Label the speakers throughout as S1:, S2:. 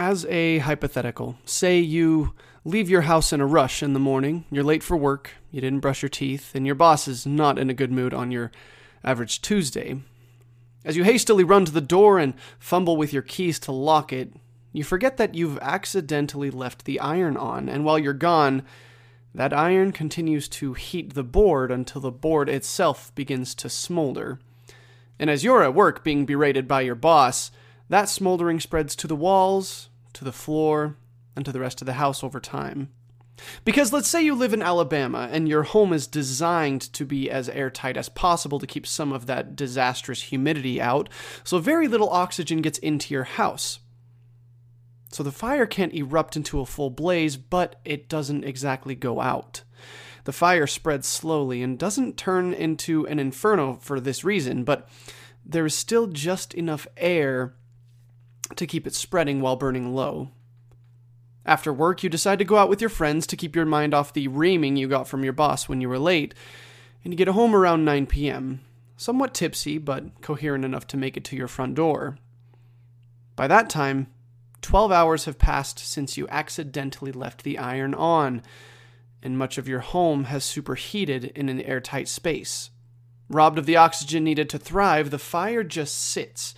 S1: as a hypothetical, say you leave your house in a rush in the morning, you're late for work, you didn't brush your teeth, and your boss is not in a good mood on your average Tuesday. As you hastily run to the door and fumble with your keys to lock it, you forget that you've accidentally left the iron on, and while you're gone, that iron continues to heat the board until the board itself begins to smolder. And as you're at work being berated by your boss, that smoldering spreads to the walls, to the floor, and to the rest of the house over time. Because let's say you live in Alabama and your home is designed to be as airtight as possible to keep some of that disastrous humidity out, so very little oxygen gets into your house. So the fire can't erupt into a full blaze, but it doesn't exactly go out. The fire spreads slowly and doesn't turn into an inferno for this reason, but there is still just enough air to keep it spreading while burning low. After work, you decide to go out with your friends to keep your mind off the reaming you got from your boss when you were late, and you get home around 9 p.m., somewhat tipsy, but coherent enough to make it to your front door. By that time, 12 hours have passed since you accidentally left the iron on, and much of your home has superheated in an airtight space. Robbed of the oxygen needed to thrive, the fire just sits,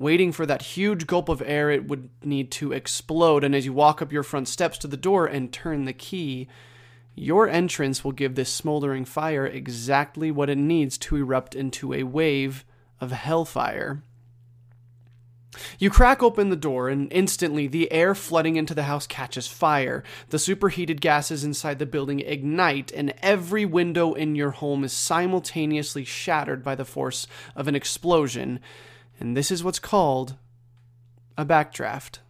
S1: waiting for that huge gulp of air it would need to explode. And as you walk up your front steps to the door and turn the key, your entrance will give this smoldering fire exactly what it needs to erupt into a wave of hellfire. You crack open the door, and instantly the air flooding into the house catches fire. The superheated gases inside the building ignite, and every window in your home is simultaneously shattered by the force of an explosion. And this is what's called a backdraft.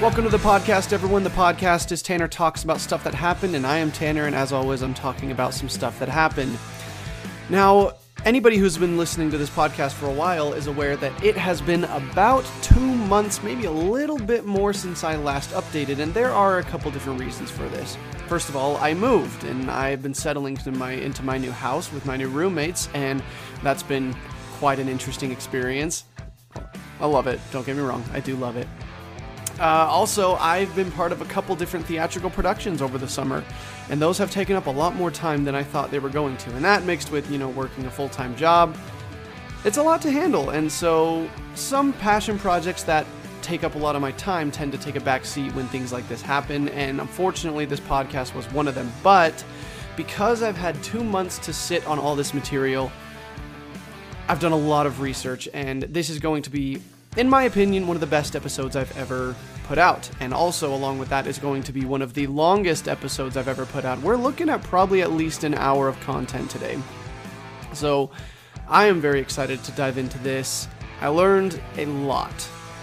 S1: Welcome to the podcast, everyone. The podcast is Tanner Talks About Stuff That Happened, and I am Tanner, and as always, I'm talking about some stuff that happened. Now, anybody who's been listening to this podcast for a while is aware that it has been about two months, maybe a little bit more since I last updated, and there are a couple different reasons for this. First of all, I moved and I've been settling into my into my new house with my new roommates, and that's been quite an interesting experience. I love it. Don't get me wrong, I do love it. Uh, also, I've been part of a couple different theatrical productions over the summer, and those have taken up a lot more time than I thought they were going to. And that mixed with, you know, working a full time job, it's a lot to handle. And so, some passion projects that take up a lot of my time tend to take a back seat when things like this happen. And unfortunately, this podcast was one of them. But because I've had two months to sit on all this material, I've done a lot of research, and this is going to be, in my opinion, one of the best episodes I've ever put out. And also, along with that, is going to be one of the longest episodes I've ever put out. We're looking at probably at least an hour of content today. So, I am very excited to dive into this. I learned a lot.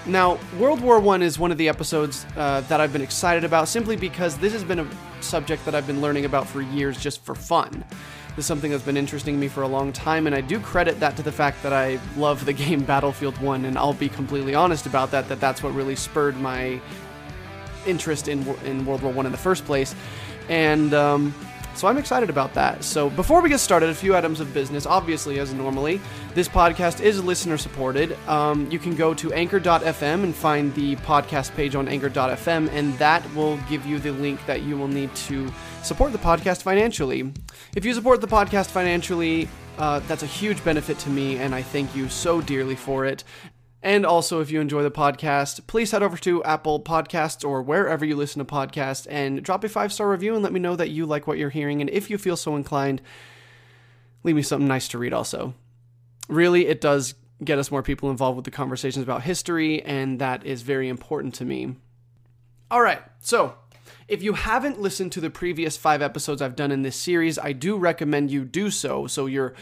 S1: Now, World War One is one of the episodes uh, that I've been excited about simply because this has been a subject that I've been learning about for years just for fun. Is something that's been interesting to me for a long time, and I do credit that to the fact that I love the game Battlefield 1, and I'll be completely honest about that, that that's what really spurred my interest in, in World War 1 in the first place. And um, so I'm excited about that. So before we get started, a few items of business. Obviously, as normally, this podcast is listener supported. Um, you can go to anchor.fm and find the podcast page on anchor.fm, and that will give you the link that you will need to support the podcast financially. If you support the podcast financially, uh, that's a huge benefit to me, and I thank you so dearly for it. And also, if you enjoy the podcast, please head over to Apple Podcasts or wherever you listen to podcasts and drop a five star review and let me know that you like what you're hearing. And if you feel so inclined, leave me something nice to read also. Really, it does get us more people involved with the conversations about history, and that is very important to me. All right, so if you haven't listened to the previous five episodes I've done in this series, I do recommend you do so so you're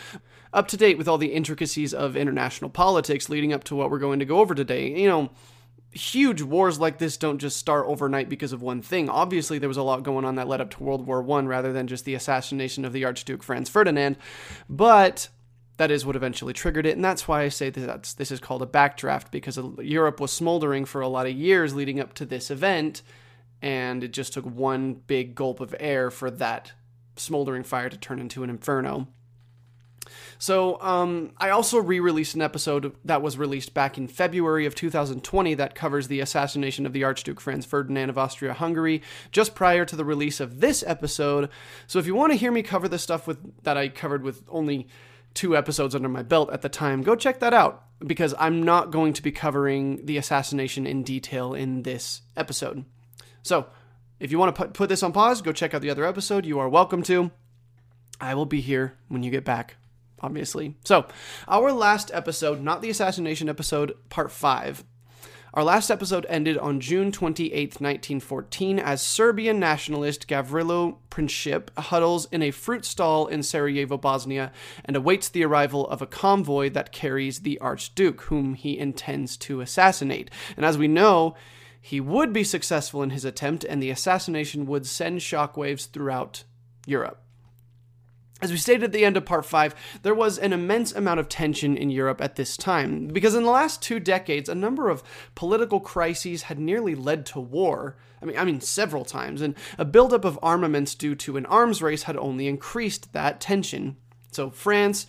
S1: up to date with all the intricacies of international politics leading up to what we're going to go over today. You know, huge wars like this don't just start overnight because of one thing. Obviously, there was a lot going on that led up to World War One rather than just the assassination of the Archduke Franz Ferdinand, but that is what eventually triggered it, and that's why I say that this is called a backdraft because Europe was smoldering for a lot of years leading up to this event, and it just took one big gulp of air for that smoldering fire to turn into an inferno. So, um, I also re released an episode that was released back in February of 2020 that covers the assassination of the Archduke Franz Ferdinand of Austria Hungary just prior to the release of this episode. So, if you want to hear me cover the stuff with that I covered with only two episodes under my belt at the time, go check that out because I'm not going to be covering the assassination in detail in this episode. So, if you want to put, put this on pause, go check out the other episode. You are welcome to. I will be here when you get back obviously. So, our last episode, not the assassination episode, part 5. Our last episode ended on June 28, 1914, as Serbian nationalist Gavrilo Princip huddles in a fruit stall in Sarajevo, Bosnia, and awaits the arrival of a convoy that carries the Archduke, whom he intends to assassinate. And as we know, he would be successful in his attempt, and the assassination would send shockwaves throughout Europe. As we stated at the end of part 5, there was an immense amount of tension in Europe at this time, because in the last two decades, a number of political crises had nearly led to war. I mean, I mean several times, and a buildup of armaments due to an arms race had only increased that tension. So France,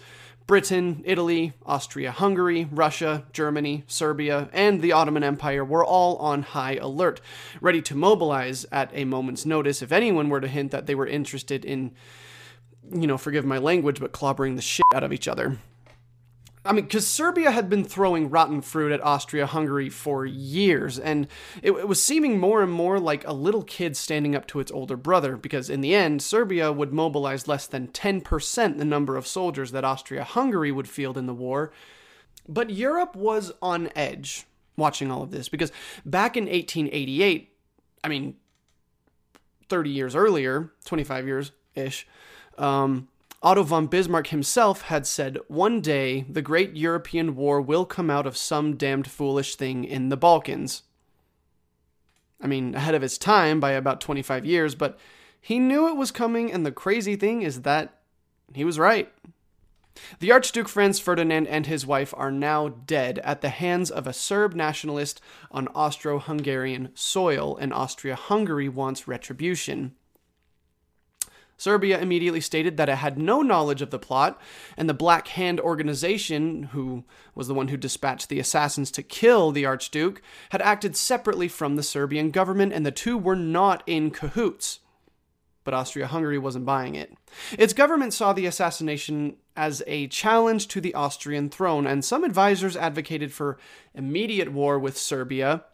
S1: Britain, Italy, Austria Hungary, Russia, Germany, Serbia, and the Ottoman Empire were all on high alert, ready to mobilize at a moment's notice if anyone were to hint that they were interested in you know, forgive my language, but clobbering the shit out of each other. I mean, because Serbia had been throwing rotten fruit at Austria Hungary for years, and it, it, was seeming more and more like a little kid standing up to its older brother, because in the end, Serbia would mobilize less than 10% the number of soldiers that Austria Hungary would field in the war. But Europe was on edge watching all of this, because back in 1888, I mean, 30 years earlier, 25 years ish, um, Otto von Bismarck himself had said, One day the great European war will come out of some damned foolish thing in the Balkans. I mean, ahead of his time by about 25 years, but he knew it was coming, and the crazy thing is that he was right. The Archduke Franz Ferdinand and his wife are now dead at the hands of a Serb nationalist on Austro Hungarian soil, and Austria Hungary wants retribution. Serbia immediately stated that it had no knowledge of the plot, and the Black Hand organization, who was the one who dispatched the assassins to kill the Archduke, had acted separately from the Serbian government, and the two were not in cahoots. But Austria Hungary wasn't buying it. Its government saw the assassination as a challenge to the Austrian throne, and some advisors advocated for immediate war with Serbia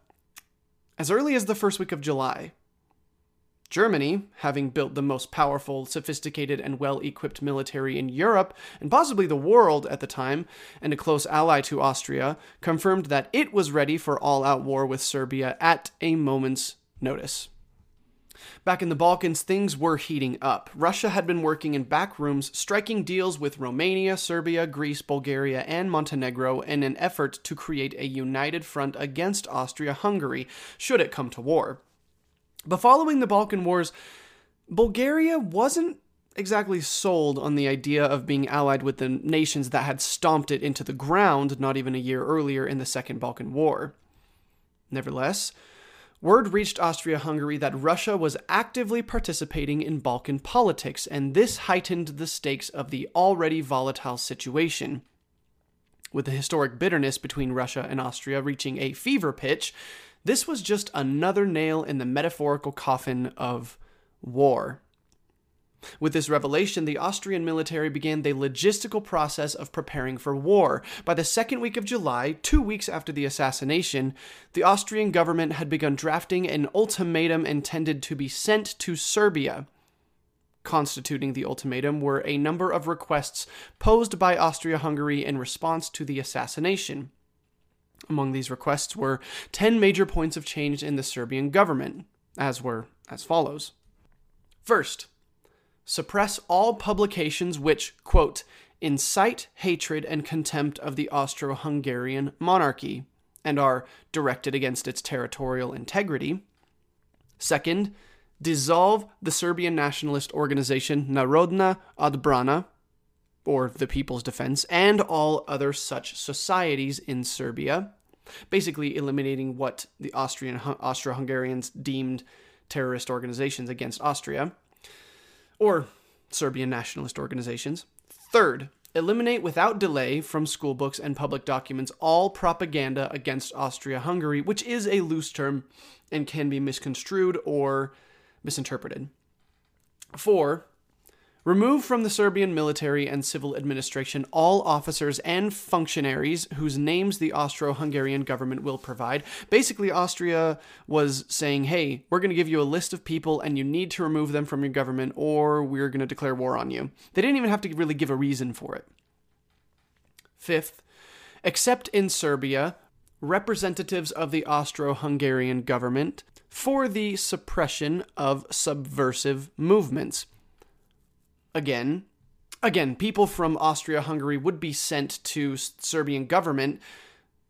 S1: as early as the first week of July. Germany, having built the most powerful, sophisticated, and well equipped military in Europe, and possibly the world at the time, and a close ally to Austria, confirmed that it was ready for all out war with Serbia at a moment's notice. Back in the Balkans, things were heating up. Russia had been working in back rooms, striking deals with Romania, Serbia, Greece, Bulgaria, and Montenegro in an effort to create a united front against Austria Hungary, should it come to war. But following the Balkan Wars, Bulgaria wasn't exactly sold on the idea of being allied with the nations that had stomped it into the ground not even a year earlier in the Second Balkan War. Nevertheless, word reached Austria Hungary that Russia was actively participating in Balkan politics, and this heightened the stakes of the already volatile situation. With the historic bitterness between Russia and Austria reaching a fever pitch, this was just another nail in the metaphorical coffin of war. With this revelation, the Austrian military began the logistical process of preparing for war. By the second week of July, two weeks after the assassination, the Austrian government had begun drafting an ultimatum intended to be sent to Serbia. Constituting the ultimatum were a number of requests posed by Austria Hungary in response to the assassination. Among these requests were 10 major points of change in the Serbian government, as were as follows. First, suppress all publications which, quote, incite hatred and contempt of the Austro Hungarian monarchy and are directed against its territorial integrity. Second, dissolve the Serbian nationalist organization Narodna Odbrana, or the People's Defense, and all other such societies in Serbia, basically eliminating what the Austrian Austro-Hungarians deemed terrorist organizations against Austria, or Serbian nationalist organizations. Third, eliminate without delay from school books and public documents all propaganda against Austria Hungary, which is a loose term and can be misconstrued or misinterpreted. Four, remove from the Serbian military and civil administration all officers and functionaries whose names the Austro Hungarian government will provide. Basically, Austria was saying, hey, we're going to give you a list of people and you need to remove them from your government or we're going to declare war on you. They didn't even have to really give a reason for it. Fifth, except in Serbia, representatives of the Austro Hungarian government for the suppression of subversive movements. Again, again, people from Austria Hungary would be sent to Serbian government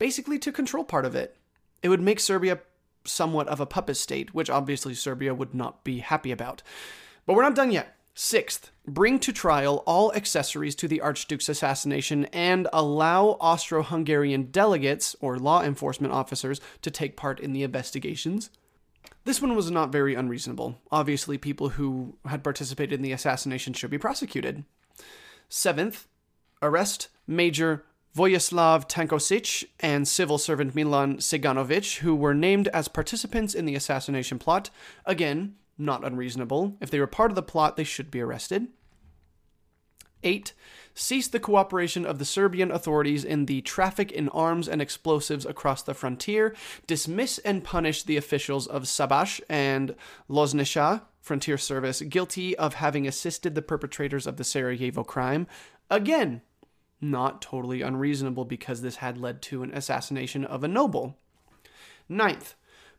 S1: basically to control part of it. It would make Serbia somewhat of a puppet state, which obviously Serbia would not be happy about. But we're not done yet. Sixth, bring to trial all accessories to the Archduke's assassination and allow Austro Hungarian delegates or law enforcement officers to take part in the investigations. This one was not very unreasonable. Obviously, people who had participated in the assassination should be prosecuted. Seventh, arrest Major Vojislav Tankosic and civil servant Milan Ciganovic, who were named as participants in the assassination plot. Again, not unreasonable. If they were part of the plot, they should be arrested. 8. Cease the cooperation of the Serbian authorities in the traffic in arms and explosives across the frontier. Dismiss and punish the officials of Sabash and Loznica Frontier Service guilty of having assisted the perpetrators of the Sarajevo crime. Again, not totally unreasonable because this had led to an assassination of a noble. Ninth,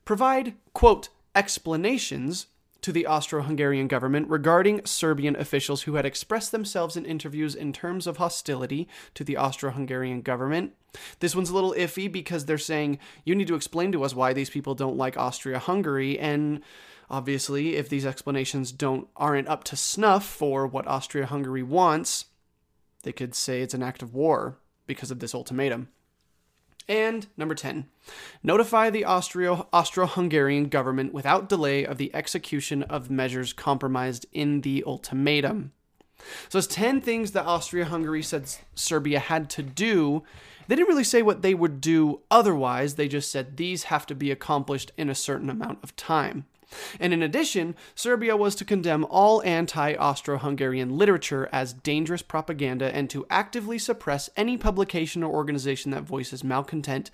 S1: provide, quote, explanations to the Austro Hungarian government regarding Serbian officials who had expressed themselves in interviews in terms of hostility to the Austro Hungarian government. This one's a little iffy because they're saying you need to explain to us why these people don't like Austria Hungary and obviously if these explanations don't aren't up to snuff for what Austria Hungary wants, they could say it's an act of war because of this ultimatum. And number 10, notify the Austro Hungarian government without delay of the execution of measures compromised in the ultimatum. So it's 10 things that Austria Hungary said Serbia had to do. They didn't really say what they would do otherwise, they just said these have to be accomplished in a certain amount of time. And in addition, Serbia was to condemn all anti Austro Hungarian literature as dangerous propaganda and to actively suppress any publication or organization that voices malcontent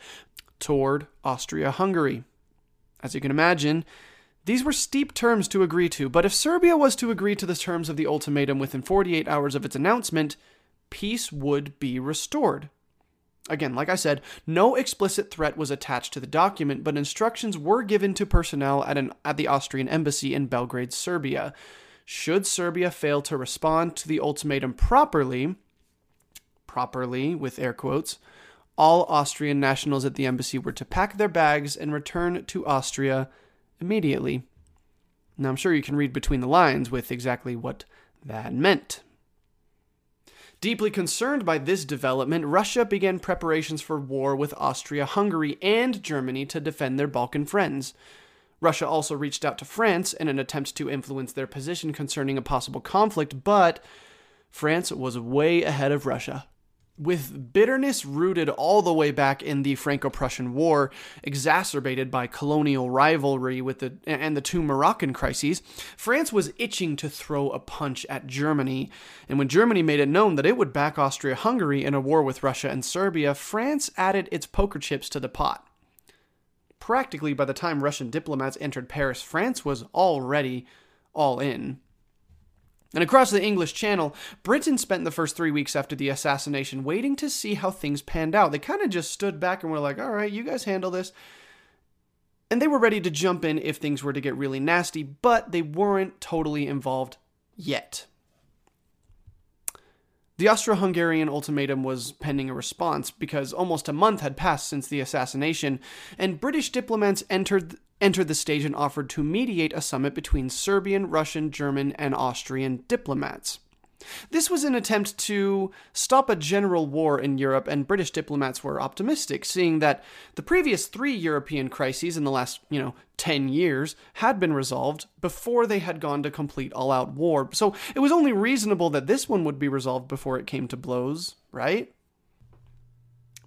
S1: toward Austria Hungary. As you can imagine, these were steep terms to agree to, but if Serbia was to agree to the terms of the ultimatum within 48 hours of its announcement, peace would be restored. Again, like I said, no explicit threat was attached to the document, but instructions were given to personnel at, an, at the Austrian embassy in Belgrade, Serbia. Should Serbia fail to respond to the ultimatum properly, properly with air quotes, all Austrian nationals at the embassy were to pack their bags and return to Austria immediately. Now, I'm sure you can read between the lines with exactly what that meant. Deeply concerned by this development, Russia began preparations for war with Austria Hungary and Germany to defend their Balkan friends. Russia also reached out to France in an attempt to influence their position concerning a possible conflict, but France was way ahead of Russia with bitterness rooted all the way back in the Franco-Prussian War, exacerbated by colonial rivalry with the and the two Moroccan crises, France was itching to throw a punch at Germany. And when Germany made it known that it would back Austria-Hungary in a war with Russia and Serbia, France added its poker chips to the pot. Practically by the time Russian diplomats entered Paris, France was already all in. And across the English Channel, Britain spent the first three weeks after the assassination waiting to see how things panned out. They kind of just stood back and were like, all right, you guys handle this. And they were ready to jump in if things were to get really nasty, but they weren't totally involved yet. The Austro Hungarian ultimatum was pending a response because almost a month had passed since the assassination, and British diplomats entered entered the stage and offered to mediate a summit between Serbian, Russian, German, and Austrian diplomats. This was an attempt to stop a general war in Europe, and British diplomats were optimistic, seeing that the previous three European crises in the last, you know, 10 years had been resolved before they had gone to complete all out war. So it was only reasonable that this one would be resolved before it came to blows, right?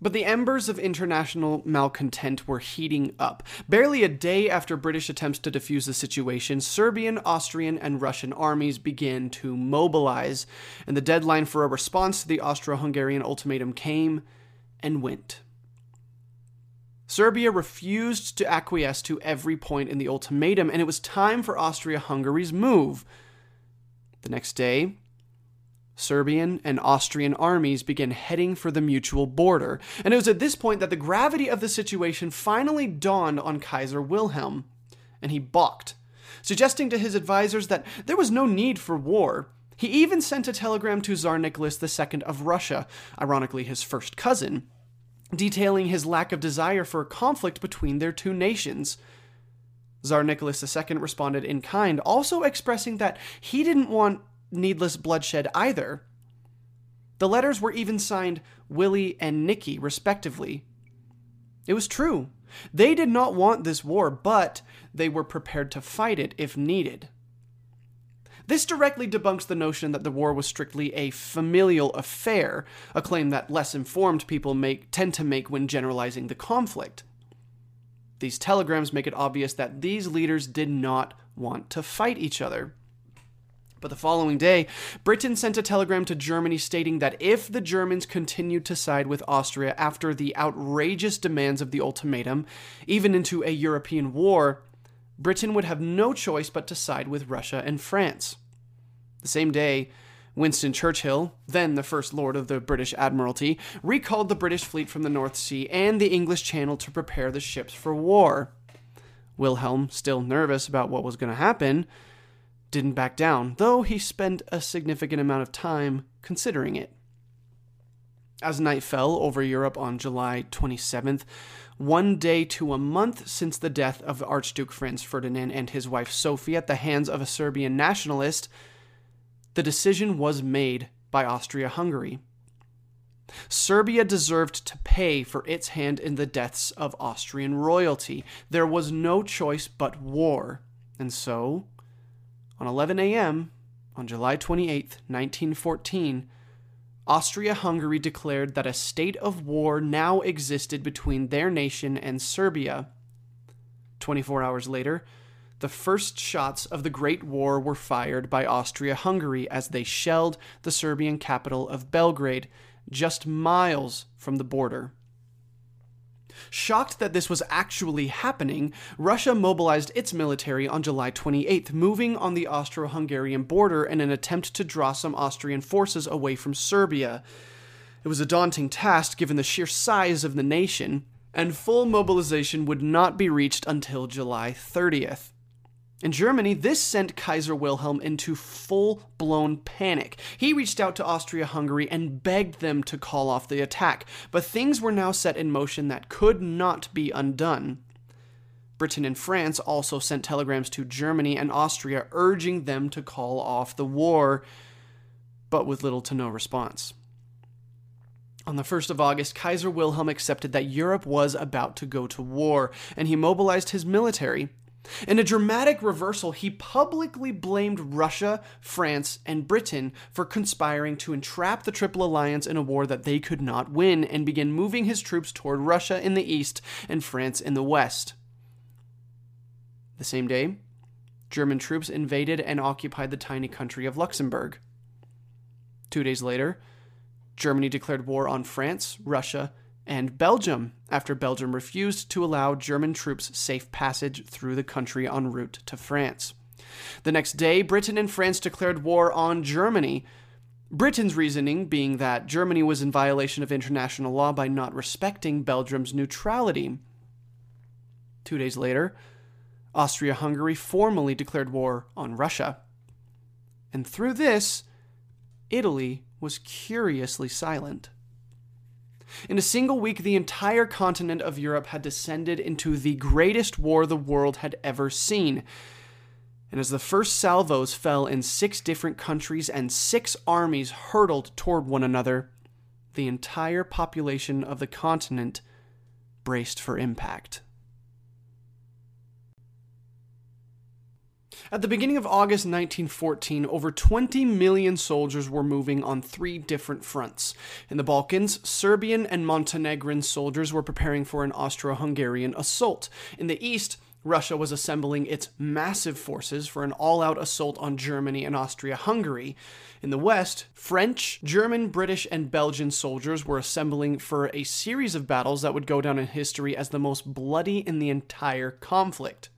S1: But the embers of international malcontent were heating up. Barely a day after British attempts to defuse the situation, Serbian, Austrian, and Russian armies began to mobilize, and the deadline for a response to the Austro Hungarian ultimatum came and went. Serbia refused to acquiesce to every point in the ultimatum, and it was time for Austria Hungary's move. The next day, Serbian and Austrian armies began heading for the mutual border, and it was at this point that the gravity of the situation finally dawned on Kaiser Wilhelm, and he balked, suggesting to his advisors that there was no need for war. He even sent a telegram to Tsar Nicholas II of Russia, ironically his first cousin, detailing his lack of desire for a conflict between their two nations. Tsar Nicholas II responded in kind, also expressing that he didn't want needless bloodshed either. The letters were even signed Willie and Nicky, respectively. It was true. They did not want this war, but they were prepared to fight it if needed. This directly debunks the notion that the war was strictly a familial affair, a claim that less informed people make, tend to make when generalizing the conflict. These telegrams make it obvious that these leaders did not want to fight each other. But the following day, Britain sent a telegram to Germany stating that if the Germans continued to side with Austria after the outrageous demands of the ultimatum, even into a European war, Britain would have no choice but to side with Russia and France. The same day, Winston Churchill, then the First Lord of the British Admiralty, recalled the British fleet from the North Sea and the English Channel to prepare the ships for war. Wilhelm, still nervous about what was going to happen, didn't back down, though he spent a significant amount of time considering it. As night fell over Europe on July 27th, one day to a month since the death of Archduke Franz Ferdinand and his wife Sophie at the hands of a Serbian nationalist, the decision was made by Austria Hungary. Serbia deserved to pay for its hand in the deaths of Austrian royalty. There was no choice but war. And so, on 11 a.m., on July 28, 1914, Austria Hungary declared that a state of war now existed between their nation and Serbia. 24 hours later, the first shots of the Great War were fired by Austria Hungary as they shelled the Serbian capital of Belgrade, just miles from the border. Shocked that this was actually happening, Russia mobilized its military on July 28th, moving on the Austro Hungarian border in an attempt to draw some Austrian forces away from Serbia. It was a daunting task given the sheer size of the nation, and full mobilization would not be reached until July 30th. In Germany, this sent Kaiser Wilhelm into full blown panic. He reached out to Austria Hungary and begged them to call off the attack, but things were now set in motion that could not be undone. Britain and France also sent telegrams to Germany and Austria urging them to call off the war, but with little to no response. On the 1st of August, Kaiser Wilhelm accepted that Europe was about to go to war, and he mobilized his military. In a dramatic reversal, he publicly blamed Russia, France, and Britain for conspiring to entrap the Triple Alliance in a war that they could not win and began moving his troops toward Russia in the east and France in the west. The same day, German troops invaded and occupied the tiny country of Luxembourg. Two days later, Germany declared war on France, Russia, and Belgium after Belgium refused to allow German troops safe passage through the country en route to France. The next day, Britain and France declared war on Germany. Britain's reasoning being that Germany was in violation of international law by not respecting Belgium's neutrality. Two days later, Austria Hungary formally declared war on Russia. And through this, Italy was curiously silent. In a single week, the entire continent of Europe had descended into the greatest war the world had ever seen. And as the first salvos fell in six different countries and six armies hurtled toward one another, the entire population of the continent braced for impact. At the beginning of August 1914, over 20 million soldiers were moving on three different fronts. In the Balkans, Serbian and Montenegrin soldiers were preparing for an Austro Hungarian assault. In the east, Russia was assembling its massive forces for an all out assault on Germany and Austria Hungary. In the West, French, German, British, and Belgian soldiers were assembling for a series of battles that would go down in history as the most bloody in the entire conflict.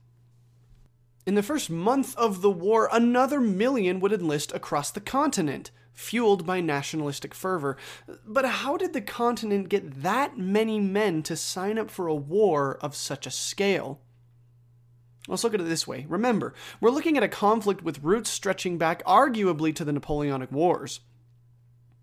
S1: In the first month of the war, another million would enlist across the continent, fueled by nationalistic fervor. But how did the continent get that many men to sign up for a war of such a scale? Let's look at it this way. Remember, we're looking at a conflict with roots stretching back arguably to the Napoleonic Wars.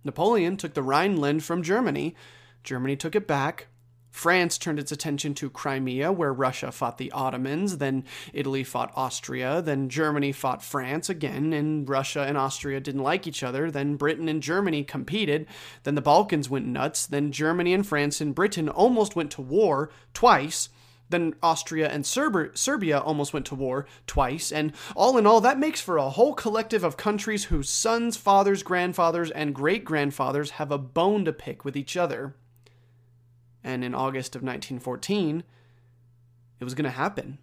S1: Napoleon took the Rhineland from Germany, Germany took it back, France turned its attention to Crimea, where Russia fought the Ottomans, then Italy fought Austria, then Germany fought France again, and Russia and Austria didn't like each other, then Britain and Germany competed, then the Balkans went nuts, then Germany and France and Britain almost went to war twice. Then Austria and Serb- Serbia almost went to war twice, and all in all, that makes for a whole collective of countries whose sons, fathers, grandfathers, and great grandfathers have a bone to pick with each other and in August of 1914, it was going to happen.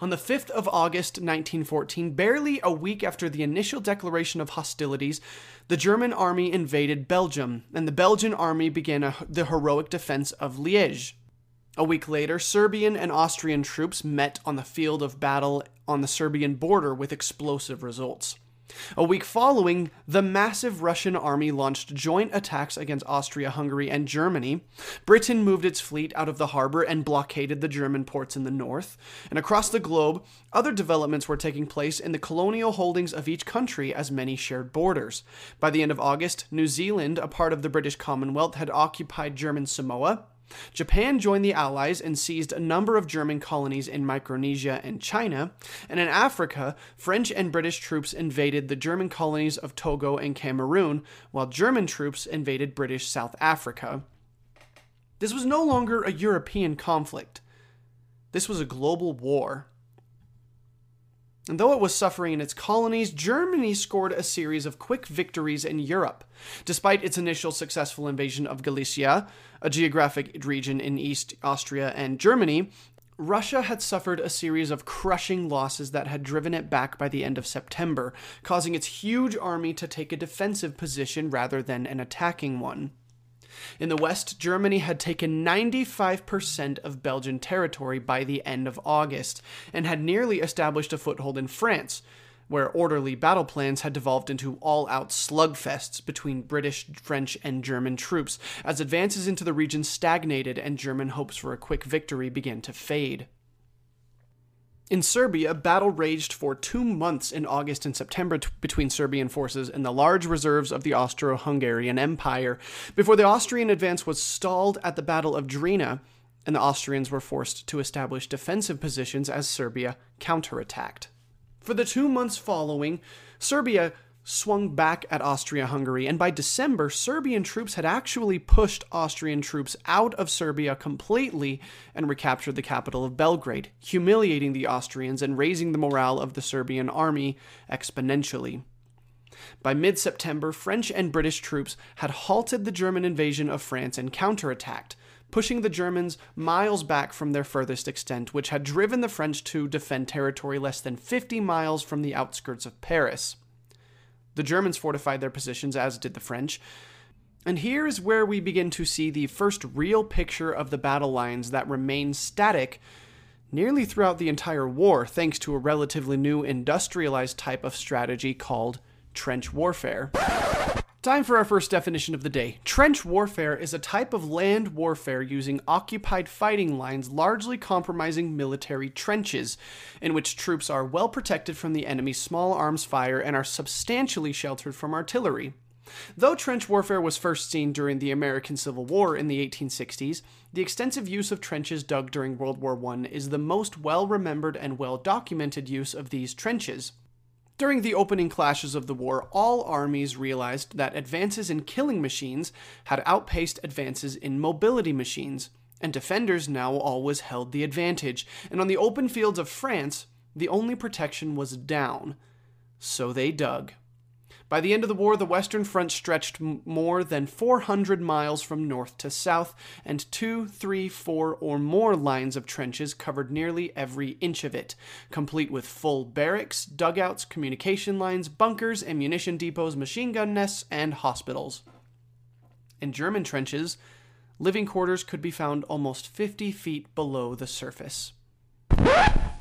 S1: On the 5th of August 1914, barely a week after the initial declaration of hostilities, the German army invaded Belgium, and the Belgian army began a, the heroic defense of Liège. A week later, Serbian and Austrian troops met on the field of battle on the Serbian border with explosive results. A week following, the massive Russian army launched joint attacks against Austria Hungary and Germany. Britain moved its fleet out of the harbor and blockaded the German ports in the north. And across the globe, other developments were taking place in the colonial holdings of each country as many shared borders. By the end of August, New Zealand, a part of the British Commonwealth, had occupied German Samoa. Japan joined the Allies and seized a number of German colonies in Micronesia and China, and in Africa, French and British troops invaded the German colonies of Togo and Cameroon, while German troops invaded British South Africa. This was no longer a European conflict. This was a global war. And though it was suffering in its colonies, Germany scored a series of quick victories in Europe. Despite its initial successful invasion of Galicia, a geographic region in East Austria and Germany, Russia had suffered a series of crushing losses that had driven it back by the end of September, causing its huge army to take a defensive position rather than an attacking one. In the West, Germany had taken 95% of Belgian territory by the end of August, and had nearly established a foothold in France, where orderly battle plans had devolved into all out slugfests between British, French, and German troops, as advances into the region stagnated and German hopes for a quick victory began to fade. In Serbia, battle raged for two months in August and September t- between Serbian forces and the large reserves of the Austro Hungarian Empire before the Austrian advance was stalled at the Battle of Drina, and the Austrians were forced to establish defensive positions as Serbia counterattacked. For the two months following, Serbia swung back at Austria Hungary, and by December, Serbian troops had actually pushed Austrian troops out of Serbia completely and recaptured the capital of Belgrade, humiliating the Austrians and raising the morale of the Serbian army exponentially. By mid September, French and British troops had halted the German invasion of France and counterattacked, pushing the Germans miles back from their furthest extent, which had driven the French to defend territory less than 50 miles from the outskirts of Paris. The Germans fortified their positions, as did the French. And here is where we begin to see the first real picture of the battle lines that remain static nearly throughout the entire war, thanks to a relatively new industrialized type of strategy called trench warfare. Time for our first definition of the day. Trench warfare is a type of land warfare using occupied fighting lines largely compromising military trenches, in which troops are well protected from the enemy's small arms fire and are substantially sheltered from artillery. Though trench warfare was first seen during the American Civil War in the 1860s, the extensive use of trenches dug during World War I is the most well remembered and well documented use of these trenches. During the opening clashes of the war, all armies realized that advances in killing machines had outpaced advances in mobility machines, and defenders now always held the advantage, and on the open fields of France, the only protection was down. So they dug. By the end of the war, the Western Front stretched m- more than 400 miles from north to south, and two, three, four, or more lines of trenches covered nearly every inch of it, complete with full barracks, dugouts, communication lines, bunkers, ammunition depots, machine gun nests, and hospitals. In German trenches, living quarters could be found almost 50 feet below the surface.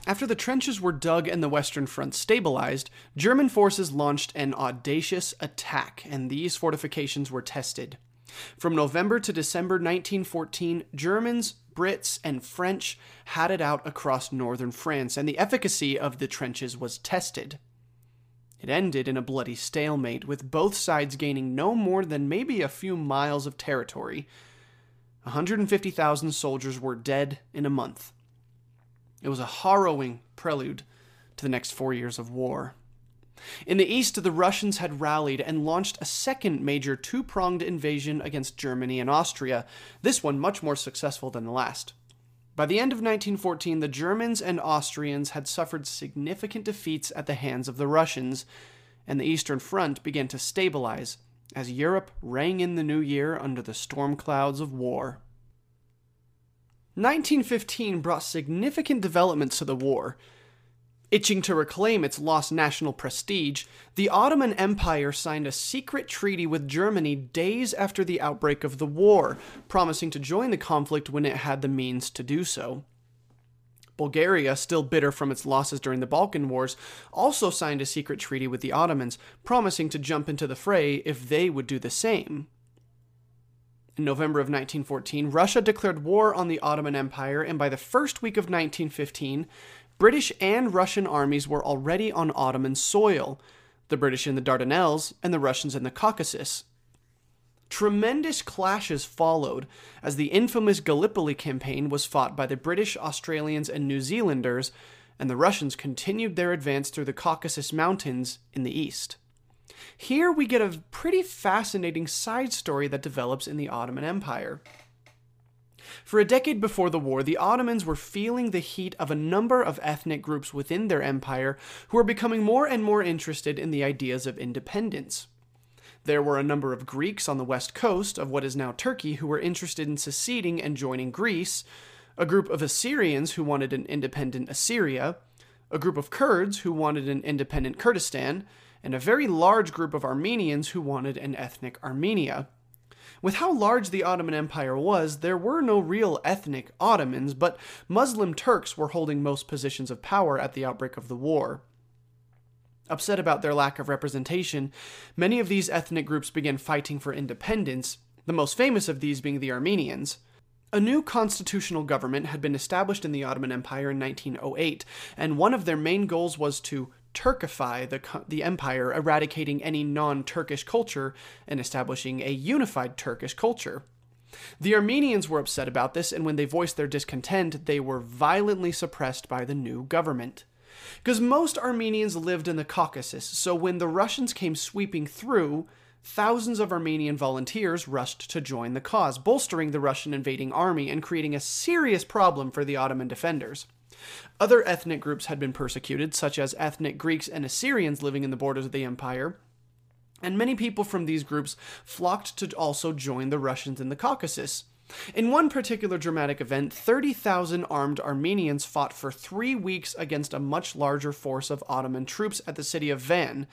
S1: After the trenches were dug and the Western Front stabilized, German forces launched an audacious attack, and these fortifications were tested. From November to December 1914, Germans, Brits, and French had it out across northern France, and the efficacy of the trenches was tested. It ended in a bloody stalemate, with both sides gaining no more than maybe a few miles of territory. 150,000 soldiers were dead in a month. It was a harrowing prelude to the next four years of war. In the east, the Russians had rallied and launched a second major two pronged invasion against Germany and Austria, this one much more successful than the last. By the end of 1914, the Germans and Austrians had suffered significant defeats at the hands of the Russians, and the Eastern Front began to stabilize as Europe rang in the new year under the storm clouds of war. 1915 brought significant developments to the war. Itching to reclaim its lost national prestige, the Ottoman Empire signed a secret treaty with Germany days after the outbreak of the war, promising to join the conflict when it had the means to do so. Bulgaria, still bitter from its losses during the Balkan Wars, also signed a secret treaty with the Ottomans, promising to jump into the fray if they would do the same. In November of 1914, Russia declared war on the Ottoman Empire, and by the first week of 1915, British and Russian armies were already on Ottoman soil, the British in the Dardanelles and the Russians in the Caucasus. Tremendous clashes followed as the infamous Gallipoli campaign was fought by the British, Australians, and New Zealanders, and the Russians continued their advance through the Caucasus Mountains in the east. Here we get a pretty fascinating side story that develops in the Ottoman Empire. For a decade before the war, the Ottomans were feeling the heat of a number of ethnic groups within their empire who were becoming more and more interested in the ideas of independence. There were a number of Greeks on the west coast of what is now Turkey who were interested in seceding and joining Greece, a group of Assyrians who wanted an independent Assyria, a group of Kurds who wanted an independent Kurdistan, and a very large group of Armenians who wanted an ethnic Armenia. With how large the Ottoman Empire was, there were no real ethnic Ottomans, but Muslim Turks were holding most positions of power at the outbreak of the war. Upset about their lack of representation, many of these ethnic groups began fighting for independence, the most famous of these being the Armenians. A new constitutional government had been established in the Ottoman Empire in 1908, and one of their main goals was to Turkify the, the empire, eradicating any non Turkish culture and establishing a unified Turkish culture. The Armenians were upset about this, and when they voiced their discontent, they were violently suppressed by the new government. Because most Armenians lived in the Caucasus, so when the Russians came sweeping through, thousands of Armenian volunteers rushed to join the cause, bolstering the Russian invading army and creating a serious problem for the Ottoman defenders. Other ethnic groups had been persecuted, such as ethnic Greeks and Assyrians living in the borders of the empire, and many people from these groups flocked to also join the Russians in the Caucasus. In one particular dramatic event, 30,000 armed Armenians fought for three weeks against a much larger force of Ottoman troops at the city of Van,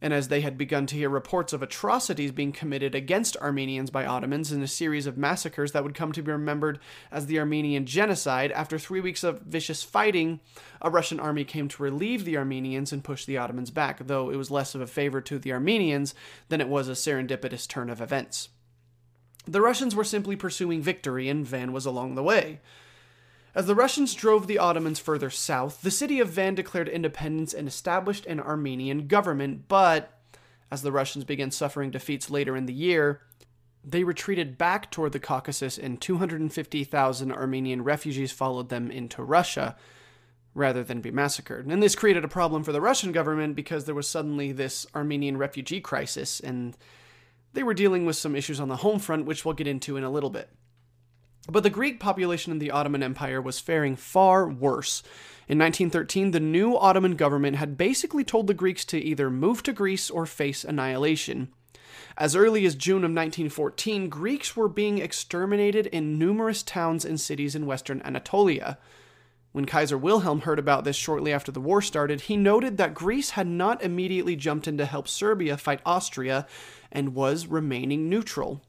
S1: and as they had begun to hear reports of atrocities being committed against Armenians by Ottomans in a series of massacres that would come to be remembered as the Armenian Genocide, after three weeks of vicious fighting, a Russian army came to relieve the Armenians and push the Ottomans back, though it was less of a favor to the Armenians than it was a serendipitous turn of events. The Russians were simply pursuing victory, and Van was along the way. As the Russians drove the Ottomans further south, the city of Van declared independence and established an Armenian government, but as the Russians began suffering defeats later in the year, they retreated back toward the Caucasus and 250,000 Armenian refugees followed them into Russia rather than be massacred. And this created a problem for the Russian government because there was suddenly this Armenian refugee crisis and they were dealing with some issues on the home front, which we'll get into in a little bit. But the Greek population in the Ottoman Empire was faring far worse. In 1913, the new Ottoman government had basically told the Greeks to either move to Greece or face annihilation. As early as June of 1914, Greeks were being exterminated in numerous towns and cities in western Anatolia. When Kaiser Wilhelm heard about this shortly after the war started, he noted that Greece had not immediately jumped in to help Serbia fight Austria and was remaining neutral.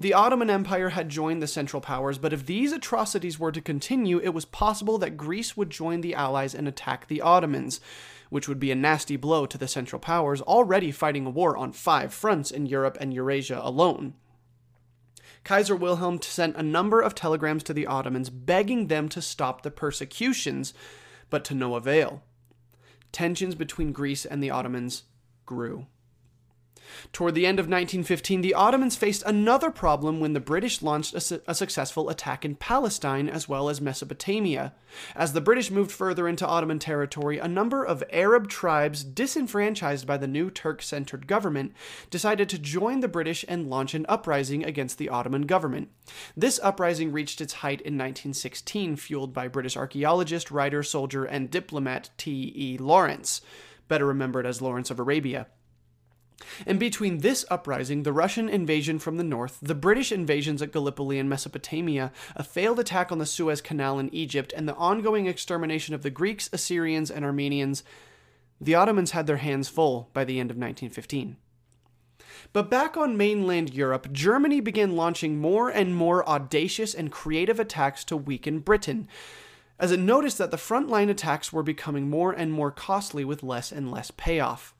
S1: The Ottoman Empire had joined the Central Powers, but if these atrocities were to continue, it was possible that Greece would join the Allies and attack the Ottomans which would be a nasty blow to the Central Powers already fighting a war on five fronts in Europe and Eurasia alone. Kaiser Wilhelm sent a number of telegrams to the Ottomans begging them to stop the persecutions, but to no avail. Tensions between Greece and the Ottomans grew. Toward the end of 1915, the Ottomans faced another problem when the British launched a, su- a, successful attack in Palestine as well as Mesopotamia. As the British moved further into Ottoman territory, a number of Arab tribes disenfranchised by the new Turk centered government decided to join the British and launch an uprising against the Ottoman government. This uprising reached its height in 1916, fueled by British archaeologist, writer, soldier, and diplomat T.E. Lawrence, better remembered as Lawrence of Arabia. And between this uprising, the Russian invasion from the north, the British invasions at Gallipoli and Mesopotamia, a failed attack on the Suez Canal in Egypt, and the ongoing extermination of the Greeks, Assyrians, and Armenians, the Ottomans had their hands full by the end of 1915. But back on mainland Europe, Germany began launching more and more audacious and creative attacks to weaken Britain, as it noticed that the frontline attacks were becoming more and more costly with less and less payoff.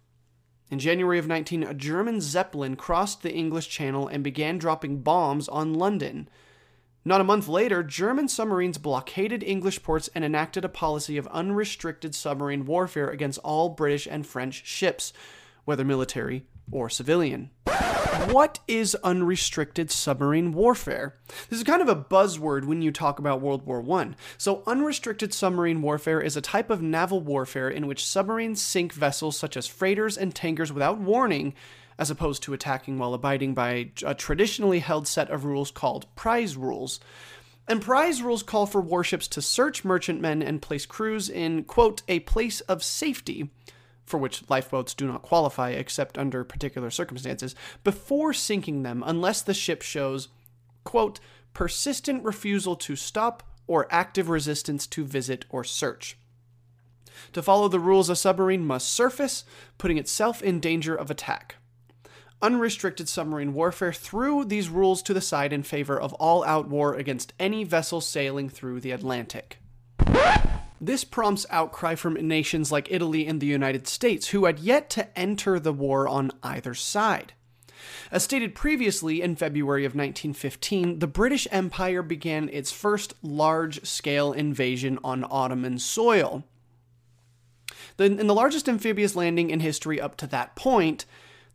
S1: In January of 19, a German Zeppelin crossed the English Channel and began dropping bombs on London. Not a month later, German submarines blockaded English ports and enacted a policy of unrestricted submarine warfare against all British and French ships, whether military or civilian. What is unrestricted submarine warfare? This is kind of a buzzword when you talk about World War I. So, unrestricted submarine warfare is a type of naval warfare in which submarines sink vessels such as freighters and tankers without warning, as opposed to attacking while abiding by a traditionally held set of rules called prize rules. And prize rules call for warships to search merchantmen and place crews in, quote, a place of safety for which lifeboats do not qualify except under particular circumstances, before sinking them unless the ship shows, quote, persistent refusal to stop or active resistance to visit or search. To follow the rules, a submarine must surface, putting itself in danger of attack. Unrestricted submarine warfare threw these rules to the side in favor of all out war against any vessel sailing through the Atlantic. This prompts outcry from nations like Italy and the United States, who had yet to enter the war on either side. As stated previously, in February of 1915, the British Empire began its first large scale invasion on Ottoman soil. in the largest amphibious landing in history up to that point,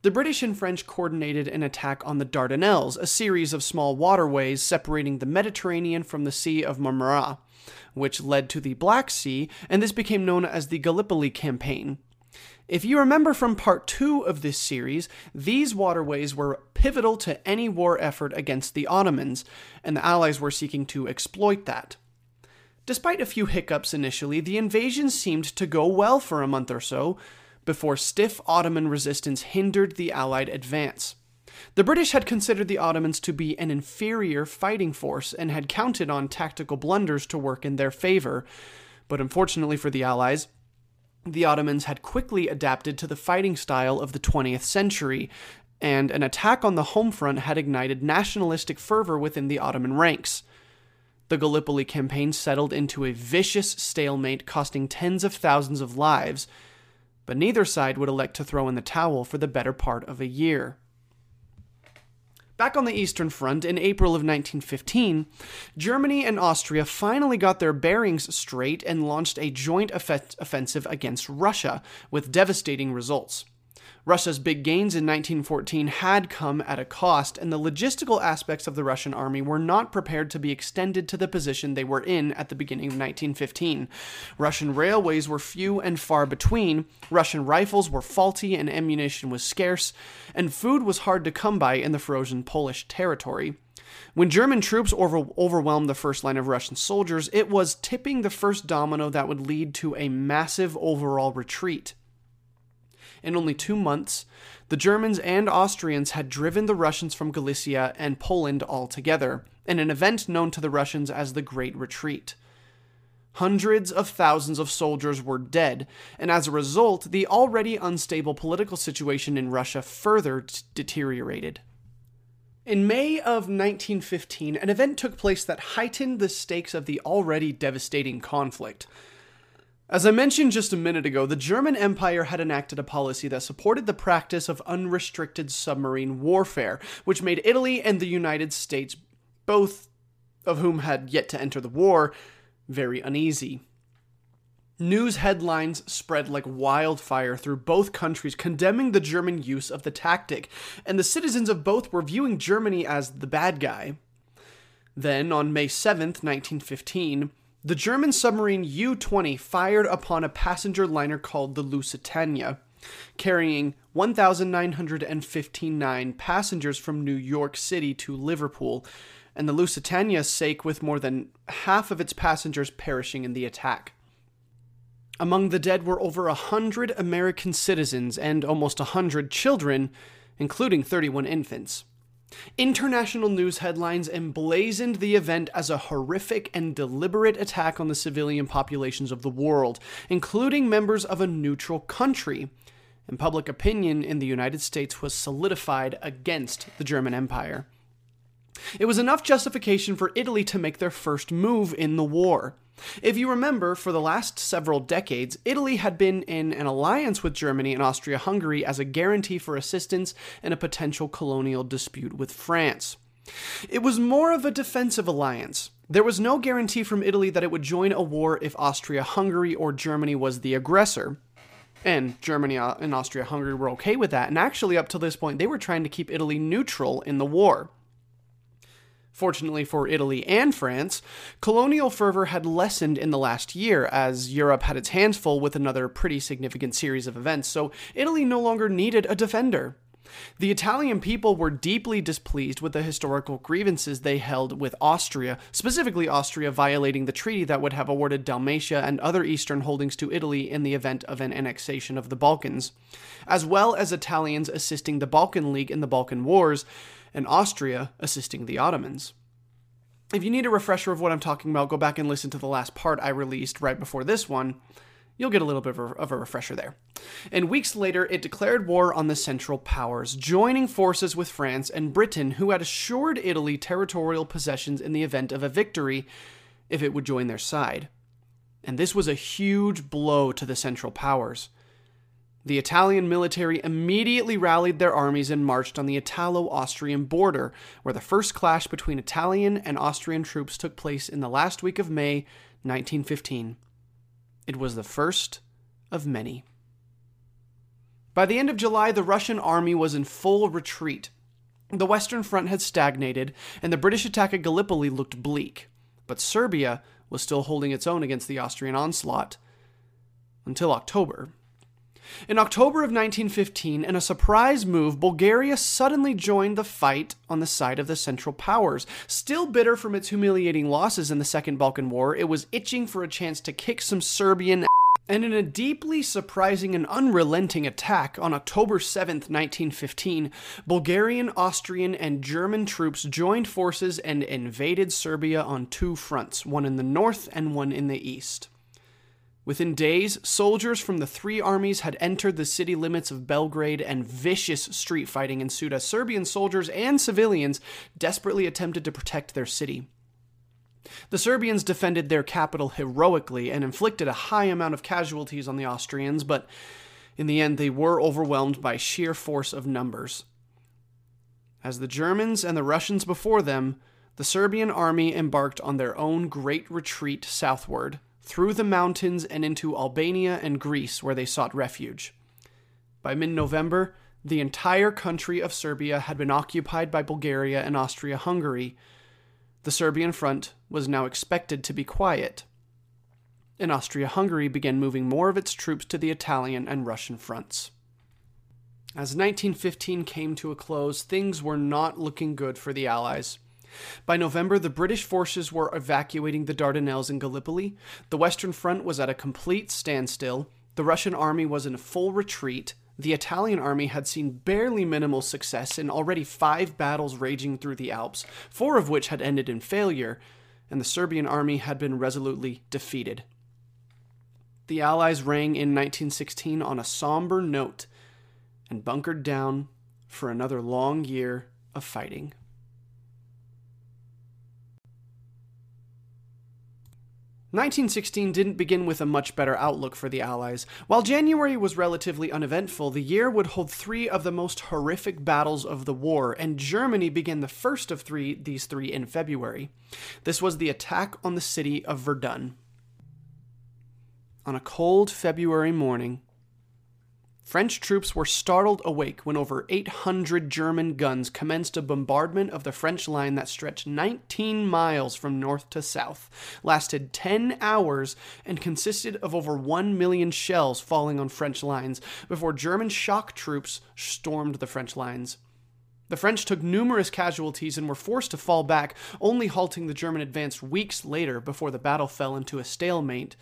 S1: the British and French coordinated an attack on the Dardanelles, a series of small waterways separating the Mediterranean from the Sea of Marmara which led to the Black Sea, and this became known as the Gallipoli Campaign. If you remember from part two of this series, these waterways were pivotal to any war effort against the Ottomans, and the Allies were seeking to exploit that. Despite a few hiccups initially, the invasion seemed to go well for a month or so, before stiff Ottoman resistance hindered the Allied advance. The British had considered the Ottomans to be an inferior fighting force and had counted on tactical blunders to work in their favor. But unfortunately for the Allies, the Ottomans had quickly adapted to the fighting style of the 20th century, and an attack on the home front had ignited nationalistic fervor within the Ottoman ranks. The Gallipoli campaign settled into a vicious stalemate, costing tens of thousands of lives, but neither side would elect to throw in the towel for the better part of a year. Back on the Eastern Front in April of 1915, Germany and Austria finally got their bearings straight and launched a joint offensive against Russia, with devastating results. Russia's big gains in 1914 had come at a cost, and the logistical aspects of the Russian army were not prepared to be extended to the position they were in at the beginning of 1915. Russian railways were few and far between, Russian rifles were faulty, and ammunition was scarce, and food was hard to come by in the frozen Polish territory. When German troops over- overwhelmed the first line of Russian soldiers, it was tipping the first domino that would lead to a massive overall retreat. In only two months, the Germans and Austrians had driven the Russians from Galicia and Poland altogether, in an event known to the Russians as the Great Retreat. Hundreds of thousands of soldiers were dead, and as a result, the already unstable political situation in Russia further t- deteriorated. In May of 1915, an event took place that heightened the stakes of the already devastating conflict. As I mentioned just a minute ago, the German Empire had enacted a policy that supported the practice of unrestricted submarine warfare, which made Italy and the United States, both of whom had yet to enter the war, very uneasy. News headlines spread like wildfire through both countries condemning the German use of the tactic, and the citizens of both were viewing Germany as the bad guy. Then, on May 7th, 1915, the German submarine U 20 fired upon a passenger liner called the Lusitania, carrying 1,959 passengers from New York City to Liverpool, and the Lusitania sank with more than half of its passengers perishing in the attack. Among the dead were over a hundred American citizens and almost a hundred children, including 31 infants. International news headlines emblazoned the event as a horrific and deliberate attack on the civilian populations of the world, including members of a neutral country. And public opinion in the United States was solidified against the German Empire. It was enough justification for Italy to make their first move in the war. If you remember, for the last several decades, Italy had been in an alliance with Germany and Austria Hungary as a guarantee for assistance in a potential colonial dispute with France. It was more of a defensive alliance. There was no guarantee from Italy that it would join a war if Austria Hungary or Germany was the aggressor. And Germany uh, and Austria Hungary were okay with that, and actually, up to this point, they were trying to keep Italy neutral in the war. Fortunately for Italy and France, colonial fervor had lessened in the last year as Europe had its hands full with another pretty significant series of events, so Italy no longer needed a defender. The Italian people were deeply displeased with the historical grievances they held with Austria, specifically Austria violating the treaty that would have awarded Dalmatia and other eastern holdings to Italy in the event of an annexation of the Balkans, as well as Italians assisting the Balkan League in the Balkan Wars, and Austria assisting the Ottomans. If you need a refresher of what I'm talking about, go back and listen to the last part I released right before this one. You'll get a little bit of a, refresher there. And weeks later, it declared war on the Central Powers, joining forces with France and Britain, who had assured Italy territorial possessions in the event of a victory if it would join their side. And this was a huge blow to the Central Powers. The Italian military immediately rallied their armies and marched on the Italo Austrian border, where the first clash between Italian and Austrian troops took place in the last week of May 1915. It was the first of many. By the end of July, the Russian army was in full retreat. The Western Front had stagnated, and the British attack at Gallipoli looked bleak. But Serbia was still holding its own against the Austrian onslaught. Until October. In October of 1915, in a surprise move, Bulgaria suddenly joined the fight on the side of the Central Powers. Still bitter from its humiliating losses in the Second Balkan War, it was itching for a chance to kick some Serbian and in a deeply surprising and unrelenting attack on October 7, 1915, Bulgarian, Austrian, and German troops joined forces and invaded Serbia on two fronts, one in the north and one in the east. Within days, soldiers from the three armies had entered the city limits of Belgrade, and vicious street fighting ensued as Serbian soldiers and civilians desperately attempted to protect their city. The Serbians defended their capital heroically and inflicted a high amount of casualties on the Austrians, but in the end they were overwhelmed by sheer force of numbers. As the Germans and the Russians before them, the Serbian army embarked on their own great retreat southward through the mountains and into Albania and Greece, where they sought refuge. By mid November, the entire country of Serbia had been occupied by Bulgaria and Austria Hungary. The Serbian front was now expected to be quiet. And Austria Hungary began moving more of its troops to the Italian and Russian fronts. As 1915 came to a close, things were not looking good for the Allies. By November, the British forces were evacuating the Dardanelles and Gallipoli. The Western Front was at a complete standstill. The Russian army was in full retreat. The Italian army had seen barely minimal success in already five battles raging through the Alps, four of which had ended in failure, and the Serbian army had been resolutely defeated. The Allies rang in 1916 on a somber note and bunkered down for another long year of fighting. 1916 didn't begin with a much better outlook for the Allies. While January was relatively uneventful, the year would hold three of the most horrific battles of the war, and Germany began the first of three these three in February. This was the attack on the city of Verdun. On a cold February morning, French troops were startled awake when over 800 German guns commenced a bombardment of the French line that stretched 19 miles from north to south, lasted 10 hours, and consisted of over 1 million shells falling on French lines before German shock troops stormed the French lines. The French took numerous casualties and were forced to fall back, only halting the German advance weeks later before the battle fell into a stalemate,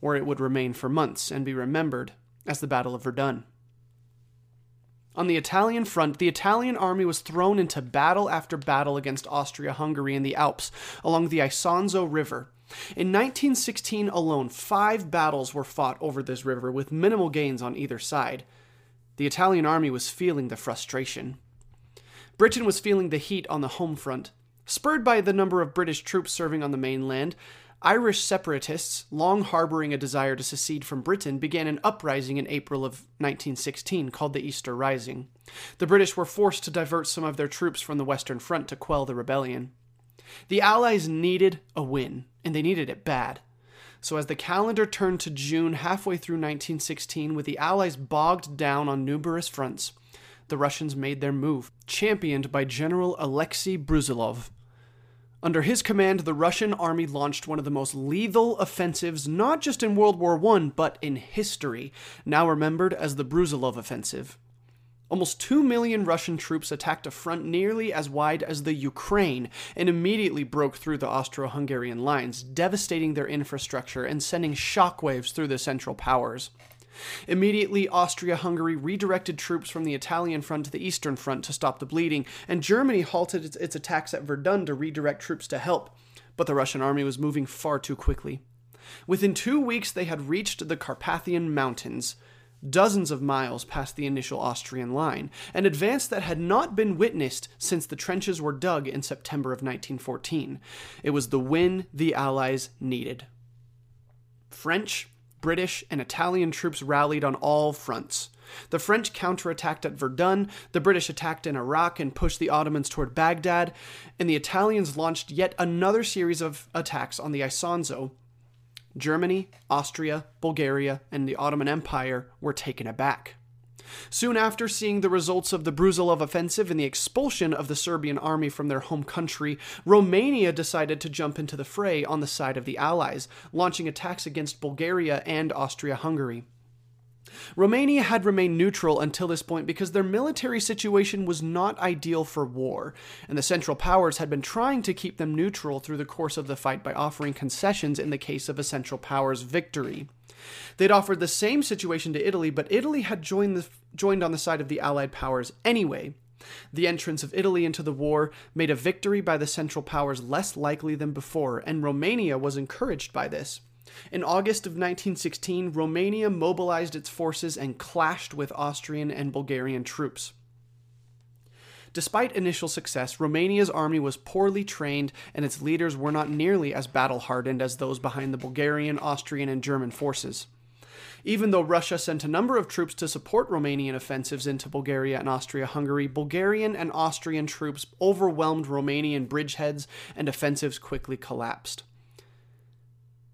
S1: where it would remain for months and be remembered as the Battle of Verdun. On the Italian front, the Italian army was thrown into battle after battle against Austria Hungary in the Alps along the Isonzo River. In 1916 alone, five battles were fought over this river with minimal gains on either side. The Italian army was feeling the frustration. Britain was feeling the heat on the home front. Spurred by the number of British troops serving on the mainland, Irish separatists, long harboring a desire to secede from Britain, began an uprising in April of 1916 called the Easter Rising. The British were forced to divert some of their troops from the Western Front to quell the rebellion. The Allies needed a win, and they needed it bad. So, as the calendar turned to June halfway through 1916, with the Allies bogged down on numerous fronts, the Russians made their move, championed by General Alexei Brusilov, under his command, the Russian army launched one of the most lethal offensives not just in World War I, but in history, now remembered as the Brusilov Offensive. Almost 2 million Russian troops attacked a front nearly as wide as the Ukraine and immediately broke through the Austro Hungarian lines, devastating their infrastructure and sending shockwaves through the Central Powers. Immediately, Austria Hungary redirected troops from the Italian front to the Eastern front to stop the bleeding, and Germany halted its, its, attacks at Verdun to redirect troops to help. But the Russian army was moving far too quickly. Within two weeks, they had reached the Carpathian Mountains, dozens of miles past the initial Austrian line, an advance that had not been witnessed since the trenches were dug in September of 1914. It was the win the Allies needed. French, British and Italian troops rallied on all fronts. The French counterattacked at Verdun, the British attacked in Iraq and pushed the Ottomans toward Baghdad, and the Italians launched yet another series of attacks on the Isonzo. Germany, Austria, Bulgaria, and the Ottoman Empire were taken aback. Soon after seeing the results of the Brusilov offensive and the expulsion of the Serbian army from their home country, Romania decided to jump into the fray on the side of the Allies, launching attacks against Bulgaria and Austria Hungary. Romania had remained neutral until this point because their military situation was not ideal for war, and the Central Powers had been trying to keep them neutral through the course of the fight by offering concessions in the case of a Central Powers victory. They'd offered the same situation to Italy, but Italy had joined, the, joined on the side of the Allied powers anyway. The entrance of Italy into the war made a victory by the Central Powers less likely than before, and Romania was encouraged by this. In August of 1916, Romania mobilized its forces and clashed with Austrian and Bulgarian troops. Despite initial success, Romania's army was poorly trained and its leaders were not nearly as battle hardened as those behind the Bulgarian, Austrian, and German forces. Even though Russia sent a number of troops to support Romanian offensives into Bulgaria and Austria Hungary, Bulgarian and Austrian troops overwhelmed Romanian bridgeheads and offensives quickly collapsed.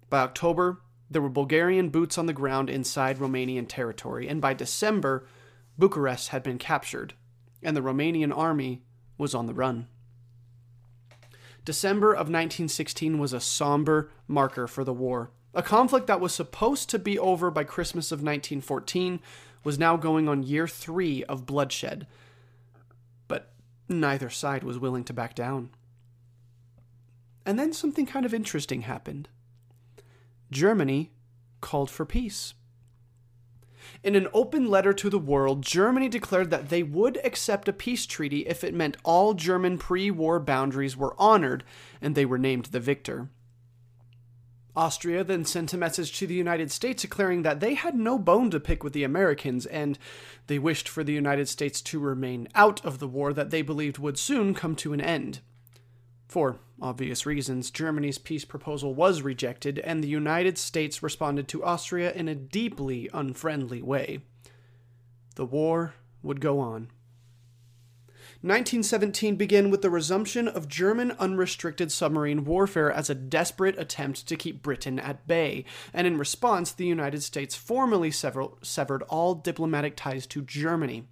S1: By October, there were Bulgarian boots on the ground inside Romanian territory, and by December, Bucharest had been captured, and the Romanian army was on the run. December of 1916 was a somber marker for the war. A conflict that was supposed to be over by Christmas of 1914 was now going on year three of bloodshed. But neither side was willing to back down. And then something kind of interesting happened. Germany called for peace. In an open letter to the world, Germany declared that they would accept a peace treaty if it meant all German pre war boundaries were honored and they were named the victor. Austria then sent a message to the United States declaring that they had no bone to pick with the Americans and they wished for the United States to remain out of the war that they believed would soon come to an end. For obvious reasons, Germany's peace proposal was rejected, and the United States responded to Austria in a deeply unfriendly way. The war would go on. 1917 began with the resumption of German unrestricted submarine warfare as a desperate attempt to keep Britain at bay, and in response, the United States formally severed all diplomatic ties to Germany.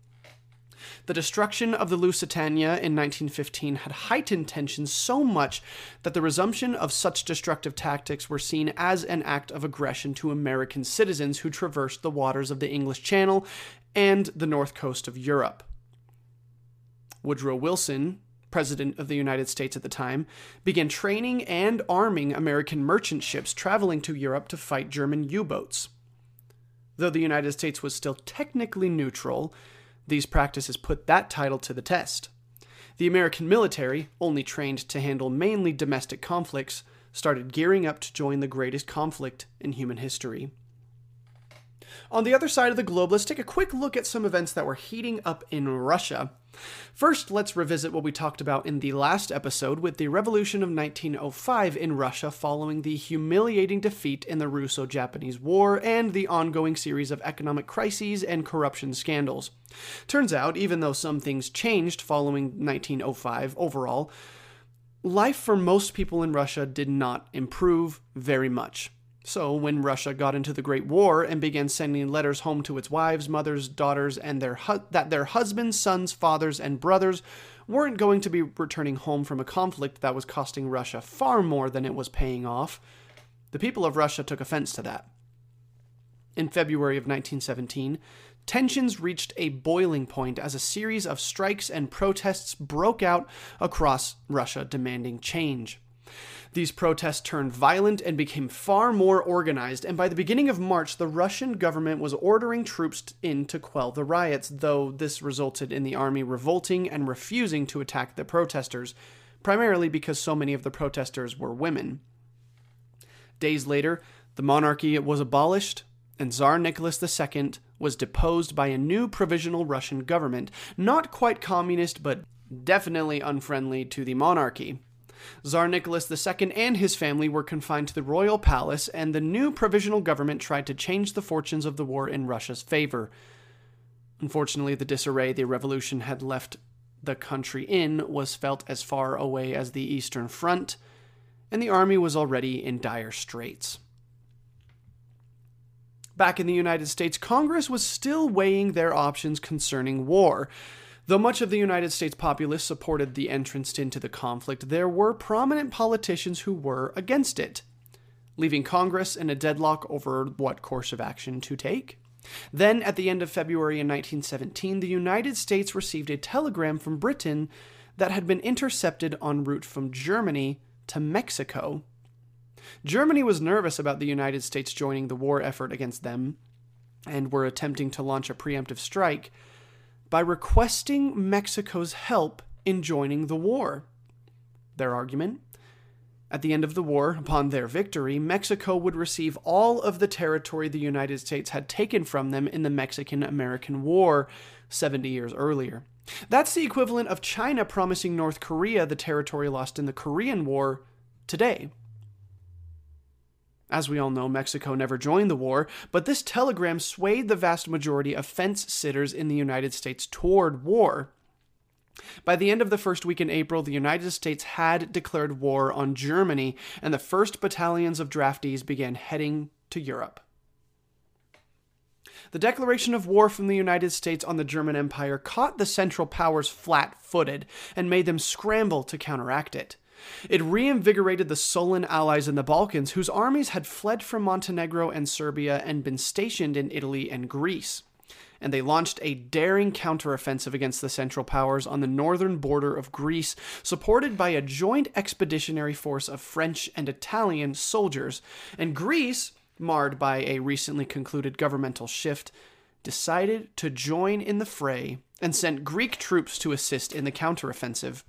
S1: The destruction of the Lusitania in 1915 had heightened tensions so much that the resumption of such destructive tactics were seen as an act of aggression to American citizens who traversed the waters of the English Channel and the north coast of Europe. Woodrow Wilson, President of the United States at the time, began training and arming American merchant ships traveling to Europe to fight German U boats. Though the United States was still technically neutral, these practices put that title to the test. The American military, only trained to handle mainly domestic conflicts, started gearing up to join the greatest conflict in human history. On the other side of the globe, let's take a quick look at some events that were heating up in Russia. First, let's revisit what we talked about in the last episode with the revolution of 1905 in Russia following the humiliating defeat in the Russo Japanese War and the ongoing series of economic crises and corruption scandals. Turns out, even though some things changed following 1905 overall, life for most people in Russia did not improve very much. So, when Russia got into the Great War and began sending letters home to its wives, mothers, daughters, and their hu- that their husbands, sons, fathers, and brothers weren't going to be returning home from a conflict that was costing Russia far more than it was paying off, the people of Russia took offense to that. In February of 1917, tensions reached a boiling point as a series of strikes and protests broke out across Russia demanding change. These protests turned violent and became far more organized, and by the beginning of March, the Russian government was ordering troops in to quell the riots, though this resulted in the army revolting and refusing to attack the protesters, primarily because so many of the protesters were women. Days later, the monarchy was abolished, and Tsar Nicholas II was deposed by a new provisional Russian government, not quite communist, but definitely unfriendly to the monarchy. Tsar Nicholas II and his family were confined to the royal palace, and the new provisional government tried to change the fortunes of the war in Russia's favor. Unfortunately, the disarray the revolution had left the country in was felt as far away as the Eastern Front, and the army was already in dire straits. Back in the United States, Congress was still weighing their options concerning war. Though much of the United States populace supported the entrance into the conflict, there were prominent politicians who were against it, leaving Congress in a deadlock over what course of action to take. Then, at the end of February in 1917, the United States received a telegram from Britain that had been intercepted en route from Germany to Mexico. Germany was nervous about the United States joining the war effort against them and were attempting to launch a preemptive strike by requesting Mexico's help in joining the war. Their argument? At the end of the war, upon their victory, Mexico would receive all of the territory the United States had taken from them in the Mexican American War 70 years earlier. That's the equivalent of China promising North Korea the territory lost in the Korean War today. As we all know, Mexico never joined the war, but this telegram swayed the vast majority of fence sitters in the United States toward war. By the end of the first week in April, the United States had declared war on Germany, and the first battalions of draftees began heading to Europe. The declaration of war from the United States on the German Empire caught the Central Powers flat footed and made them scramble to counteract it. It reinvigorated the sullen allies in the Balkans, whose armies had fled from Montenegro and Serbia and been stationed in Italy and Greece. And they launched a daring counteroffensive against the Central Powers on the northern border of Greece, supported by a joint expeditionary force of French and Italian soldiers. And Greece, marred by a recently concluded governmental shift, decided to join in the fray and sent Greek troops to assist in the counteroffensive.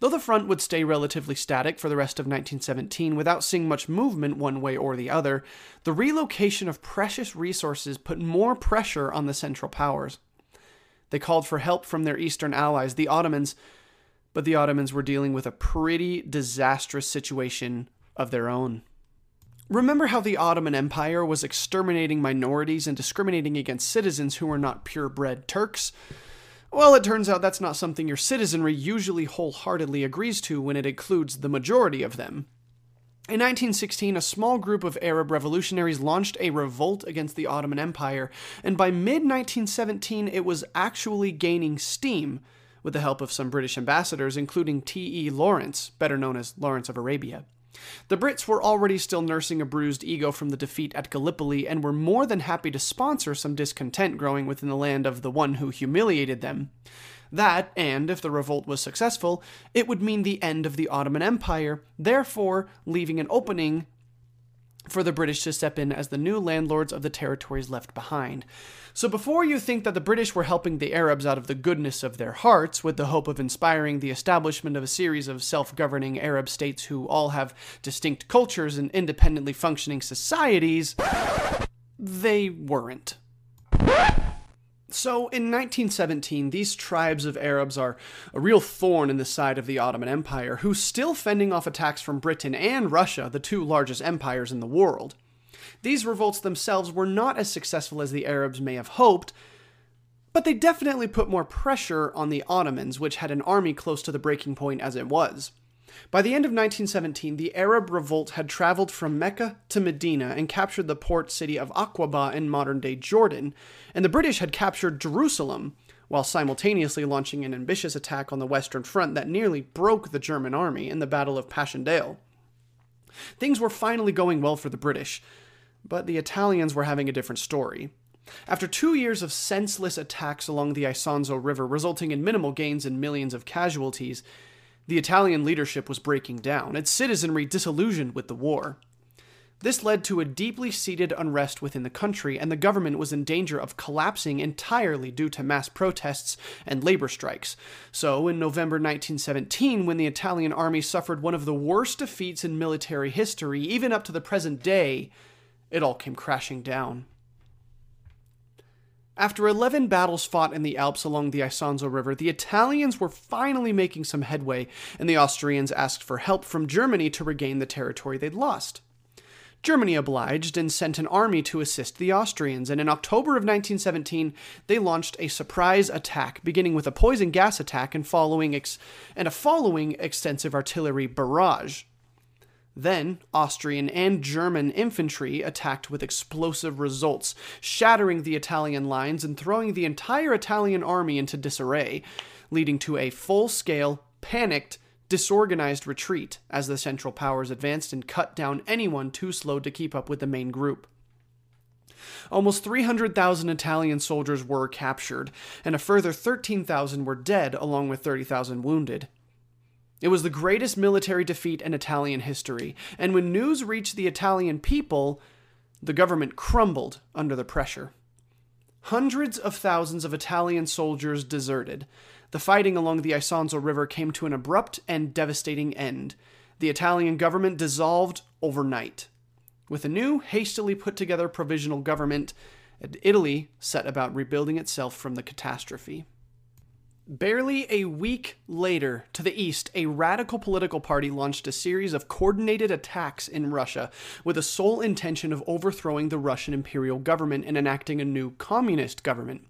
S1: Though the front would stay relatively static for the rest of 1917 without seeing much movement one way or the other, the relocation of precious resources put more pressure on the Central Powers. They called for help from their eastern allies, the Ottomans, but the Ottomans were dealing with a pretty disastrous situation of their own. Remember how the Ottoman Empire was exterminating minorities and discriminating against citizens who were not purebred Turks? Well, it turns out that's not something your citizenry usually wholeheartedly agrees to when it includes the majority of them. In 1916, a small group of Arab revolutionaries launched a revolt against the Ottoman Empire, and by mid 1917, it was actually gaining steam with the help of some British ambassadors, including T.E. Lawrence, better known as Lawrence of Arabia. The Brits were already still nursing a bruised ego from the defeat at Gallipoli and were more than happy to sponsor some discontent growing within the land of the one who humiliated them. That, and if the revolt was successful, it would mean the end of the Ottoman Empire, therefore leaving an opening for the British to step in as the new landlords of the territories left behind. So before you think that the British were helping the Arabs out of the goodness of their hearts with the hope of inspiring the establishment of a series of self governing Arab states who all have distinct cultures and independently functioning societies, they weren't. So, in 1917, these tribes of Arabs are a real thorn in the side of the Ottoman Empire, who's still fending off attacks from Britain and Russia, the two largest empires in the world. These revolts themselves were not as successful as the Arabs may have hoped, but they definitely put more pressure on the Ottomans, which had an army close to the breaking point as it was. By the end of 1917, the Arab revolt had traveled from Mecca to Medina and captured the port city of Aqaba in modern day Jordan, and the British had captured Jerusalem, while simultaneously launching an ambitious attack on the Western Front that nearly broke the German army in the Battle of Passchendaele. Things were finally going well for the British, but the Italians were having a different story. After two years of senseless attacks along the Isonzo River, resulting in minimal gains and millions of casualties, the Italian leadership was breaking down, its citizenry disillusioned with the war. This led to a deeply seated unrest within the country, and the government was in danger of collapsing entirely due to mass protests and labor strikes. So, in November 1917, when the Italian army suffered one of the worst defeats in military history, even up to the present day, it all came crashing down. After 11 battles fought in the Alps along the Isonzo River, the Italians were finally making some headway, and the Austrians asked for help from Germany to regain the territory they'd lost. Germany obliged and sent an army to assist the Austrians, and in October of 1917, they launched a surprise attack, beginning with a poison gas attack and following ex- and a following extensive artillery barrage. Then, Austrian and German infantry attacked with explosive results, shattering the Italian lines and throwing the entire Italian army into disarray, leading to a full scale, panicked, disorganized retreat as the Central Powers advanced and cut down anyone too slow to keep up with the main group. Almost 300,000 Italian soldiers were captured, and a further 13,000 were dead, along with 30,000 wounded. It was the greatest military defeat in Italian history, and when news reached the Italian people, the government crumbled under the pressure. Hundreds of thousands of Italian soldiers deserted. The fighting along the Isonzo River came to an abrupt and devastating end. The Italian government dissolved overnight. With a new, hastily put together provisional government, Italy set about rebuilding itself from the catastrophe. Barely a week later, to the east, a radical political party launched a series of coordinated attacks in Russia with the sole intention of overthrowing the Russian imperial government and enacting a new communist government.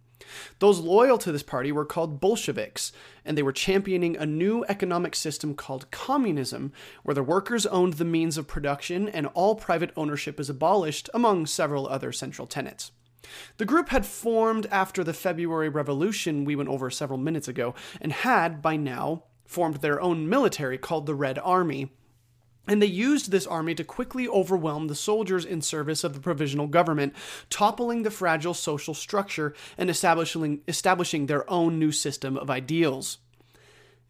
S1: Those loyal to this party were called Bolsheviks, and they were championing a new economic system called communism, where the workers owned the means of production and all private ownership is abolished, among several other central tenets. The group had formed after the February Revolution we went over several minutes ago, and had, by now, formed their own military called the Red Army. And they used this army to quickly overwhelm the soldiers in service of the provisional government, toppling the fragile social structure and establishing, establishing their own new system of ideals.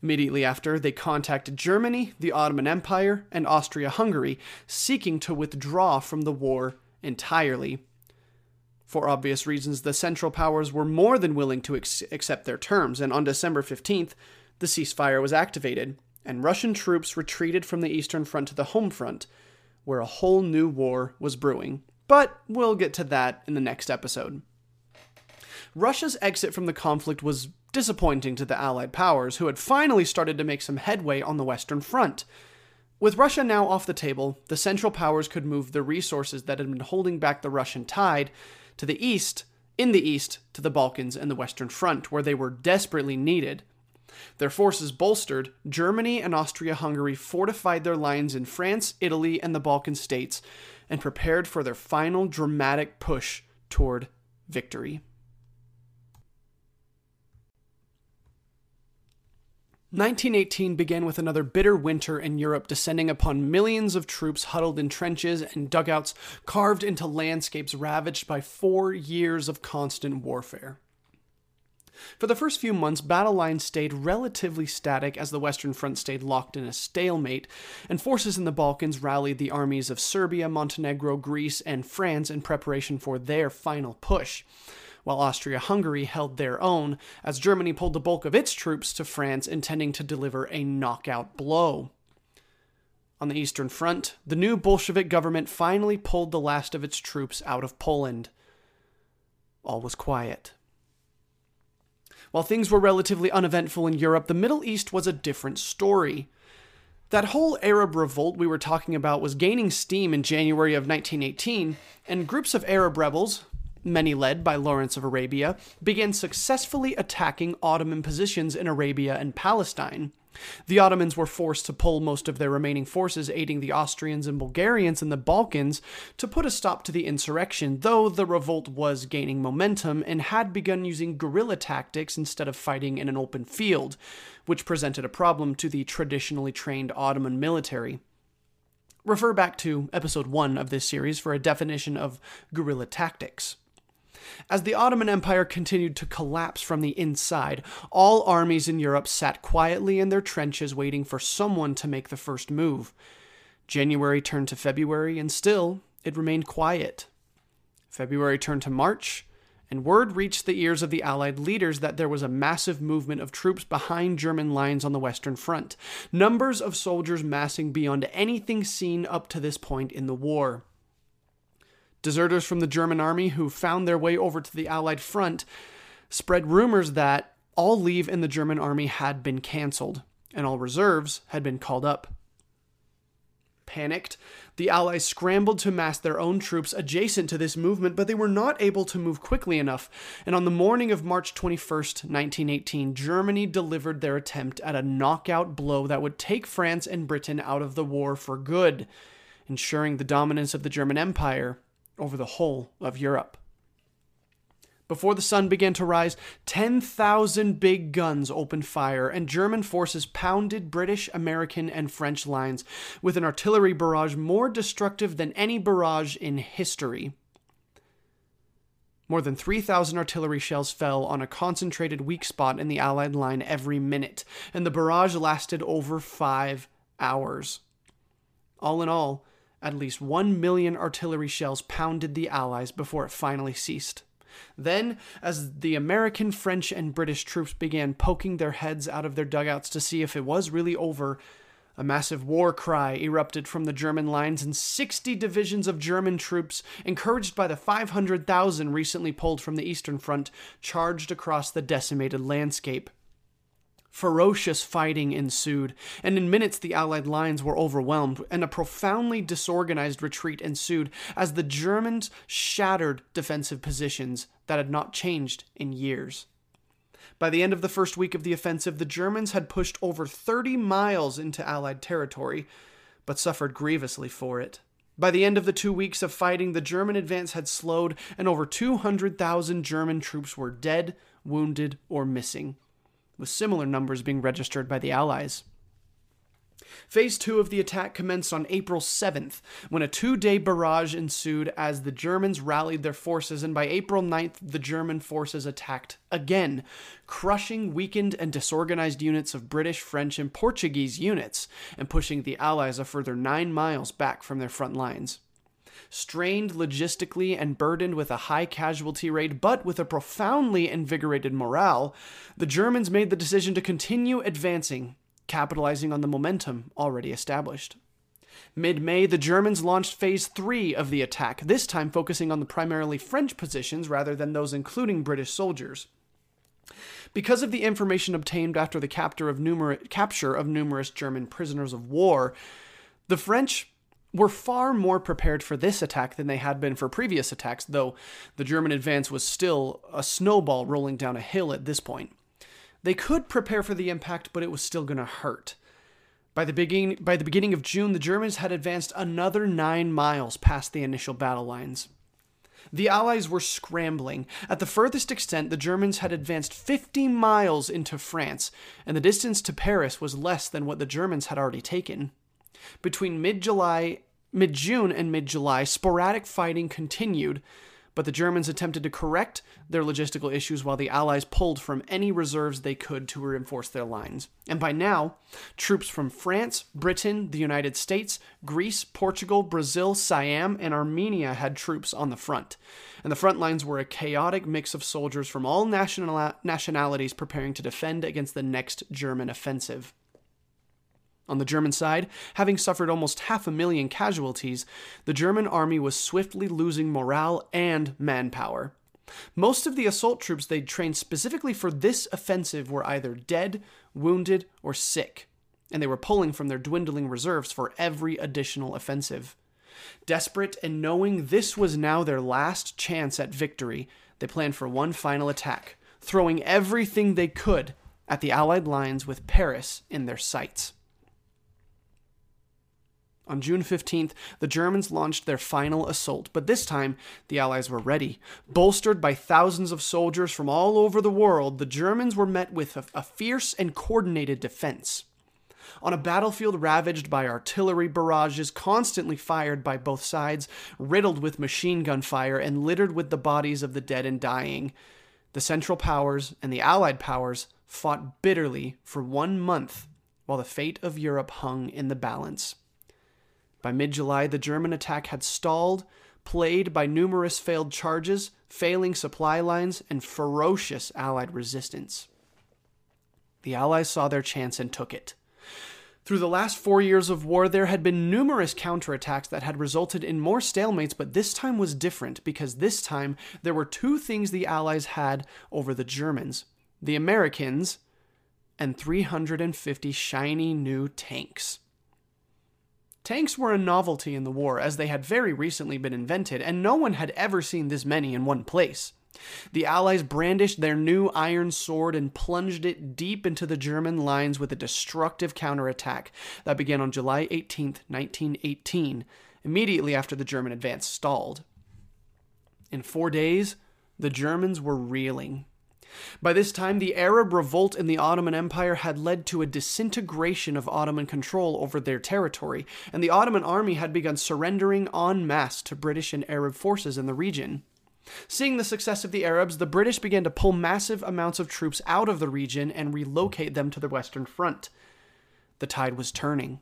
S1: Immediately after, they contacted Germany, the Ottoman Empire, and Austria Hungary, seeking to withdraw from the war entirely. For obvious reasons, the Central Powers were more than willing to ex- accept their terms, and on December 15th, the ceasefire was activated, and Russian troops retreated from the Eastern Front to the home front, where a whole new war was brewing. But we'll get to that in the next episode. Russia's exit from the conflict was disappointing to the Allied powers, who had finally started to make some headway on the Western Front. With Russia now off the table, the Central Powers could move the resources that had been holding back the Russian tide to the east, in the east, to the Balkans and the Western Front, where they were desperately needed. Their forces bolstered, Germany and Austria Hungary fortified their lines in France, Italy, and the Balkan states, and prepared for their final dramatic push toward victory. 1918 began with another bitter winter in Europe descending upon millions of troops huddled in trenches and dugouts carved into landscapes ravaged by four years of constant warfare. For the first few months, battle lines stayed relatively static as the Western Front stayed locked in a stalemate, and forces in the Balkans rallied the armies of Serbia, Montenegro, Greece, and France in preparation for their final push while Austria Hungary held their own, as Germany pulled the bulk of its troops to France, intending to deliver a knockout blow. On the Eastern Front, the new Bolshevik government finally pulled the last of its troops out of Poland. All was quiet. While things were relatively uneventful in Europe, the Middle East was a different story. That whole Arab revolt we were talking about was gaining steam in January of 1918, and groups of Arab rebels, many led by Lawrence of Arabia, began successfully attacking Ottoman positions in Arabia and Palestine. The Ottomans were forced to pull most of their remaining forces, aiding the Austrians and Bulgarians in the Balkans, to put a stop to the insurrection, though the revolt was gaining momentum and had begun using guerrilla tactics instead of fighting in an open field, which presented a problem to the traditionally trained Ottoman military. Refer back to episode 1 of this series for a definition of guerrilla tactics. As the Ottoman Empire continued to collapse from the inside, all armies in Europe sat quietly in their trenches waiting for someone to make the first move. January turned to February, and still it remained quiet. February turned to March, and word reached the ears of the Allied leaders that there was a massive movement of troops behind German lines on the Western Front, numbers of soldiers massing beyond anything seen up to this point in the war. Deserters from the German army who found their way over to the Allied front spread rumors that all leave in the German army had been canceled and all reserves had been called up. Panicked, the Allies scrambled to mass their own troops adjacent to this movement, but they were not able to move quickly enough. And on the morning of March 21st, 1918, Germany delivered their attempt at a knockout blow that would take France and Britain out of the war for good, ensuring the dominance of the German Empire over the whole of Europe. Before the sun began to rise, 10,000 big guns opened fire, and German forces pounded British, American, and French lines with an artillery barrage more destructive than any barrage in history. More than 3,000 artillery shells fell on a concentrated weak spot in the Allied line every minute, and the barrage lasted over five hours. All in all, at least one million artillery shells pounded the Allies before it finally ceased. Then, as the American, French, and British troops began poking their heads out of their dugouts to see if it was really over, a massive war cry erupted from the German lines, and 60 divisions of German troops, encouraged by the 500,000 recently pulled from the Eastern Front, charged across the decimated landscape. Ferocious fighting ensued, and in minutes the Allied lines were overwhelmed, and a profoundly disorganized retreat ensued as the Germans shattered defensive positions that had not changed in years. By the end of the first week of the offensive, the Germans had pushed over 30 miles into Allied territory, but suffered grievously for it. By the end of the two weeks of fighting, the German advance had slowed, and over 200,000 German troops were dead, wounded, or missing, with similar numbers being registered by the Allies. Phase two of the attack commenced on April 7th, when a two day barrage ensued as the Germans rallied their forces, and by April 9th, the German forces attacked again, crushing weakened and disorganized units of British, French, and Portuguese units, and pushing the Allies a further nine miles back from their front lines. Strained logistically and burdened with a high casualty rate, but with a profoundly invigorated morale, the Germans made the decision to continue advancing capitalizing on the momentum already established. Mid May, the Germans launched Phase 3 of the attack, this time focusing on the primarily French positions rather than those including British soldiers. Because of the information obtained after the capture of, numer- capture of numerous German prisoners of war, the French were far more prepared for this attack than they had been for previous attacks, though the German advance was still a snowball rolling down a hill at this point. They could prepare for the impact, but it was still going to hurt. By the, beginning, by the beginning of June, the Germans had advanced another nine miles past the initial battle lines. The Allies were scrambling. At the furthest extent, the Germans had advanced 50 miles into France, and the distance to Paris was less than what the Germans had already taken. Between mid July, mid June, and mid July, sporadic fighting continued, but the Germans attempted to correct their logistical issues while the Allies pulled from any reserves they could to reinforce their lines. And by now, troops from France, Britain, the United States, Greece, Portugal, Brazil, Siam, and Armenia had troops on the front. And the front lines were a chaotic mix of soldiers from all national- nationalities preparing to defend against the next German offensive. On the German side, having suffered almost half a million casualties, the German army was swiftly losing morale and manpower. Most of the assault troops they'd trained specifically for this offensive were either dead, wounded, or sick, and they were pulling from their dwindling reserves for every additional offensive. Desperate and knowing this was now their last chance at victory, they planned for one final attack, throwing everything they could at the Allied lines with Paris in their sights. On June 15th, the Germans launched their final assault, but this time the Allies were ready. Bolstered by thousands of soldiers from all over the world, the Germans were met with a, a fierce and coordinated defense. On a battlefield ravaged by artillery barrages constantly fired by both sides, riddled with machine gun fire, and littered with the bodies of the dead and dying, the Central Powers and the Allied powers fought bitterly for one month while the fate of Europe hung in the balance. By mid July, the German attack had stalled, plagued by numerous failed charges, failing supply lines, and ferocious Allied resistance. The Allies saw their chance and took it. Through the last four years of war, there had been numerous counterattacks that had resulted in more stalemates, but this time was different because this time there were two things the Allies had over the Germans the Americans and 350 shiny new tanks. Tanks were a novelty in the war, as they had very recently been invented, and no one had ever seen this many in one place. The Allies brandished their new iron sword and plunged it deep into the German lines with a destructive counterattack that began on July 18, 1918, immediately after the German advance stalled. In four days, the Germans were reeling. By this time, the Arab revolt in the Ottoman Empire had led to a disintegration of Ottoman control over their territory, and the Ottoman army had begun surrendering en masse to British and Arab forces in the region. Seeing the success of the Arabs, the British began to pull massive amounts of troops out of the region and relocate them to the Western Front. The tide was turning.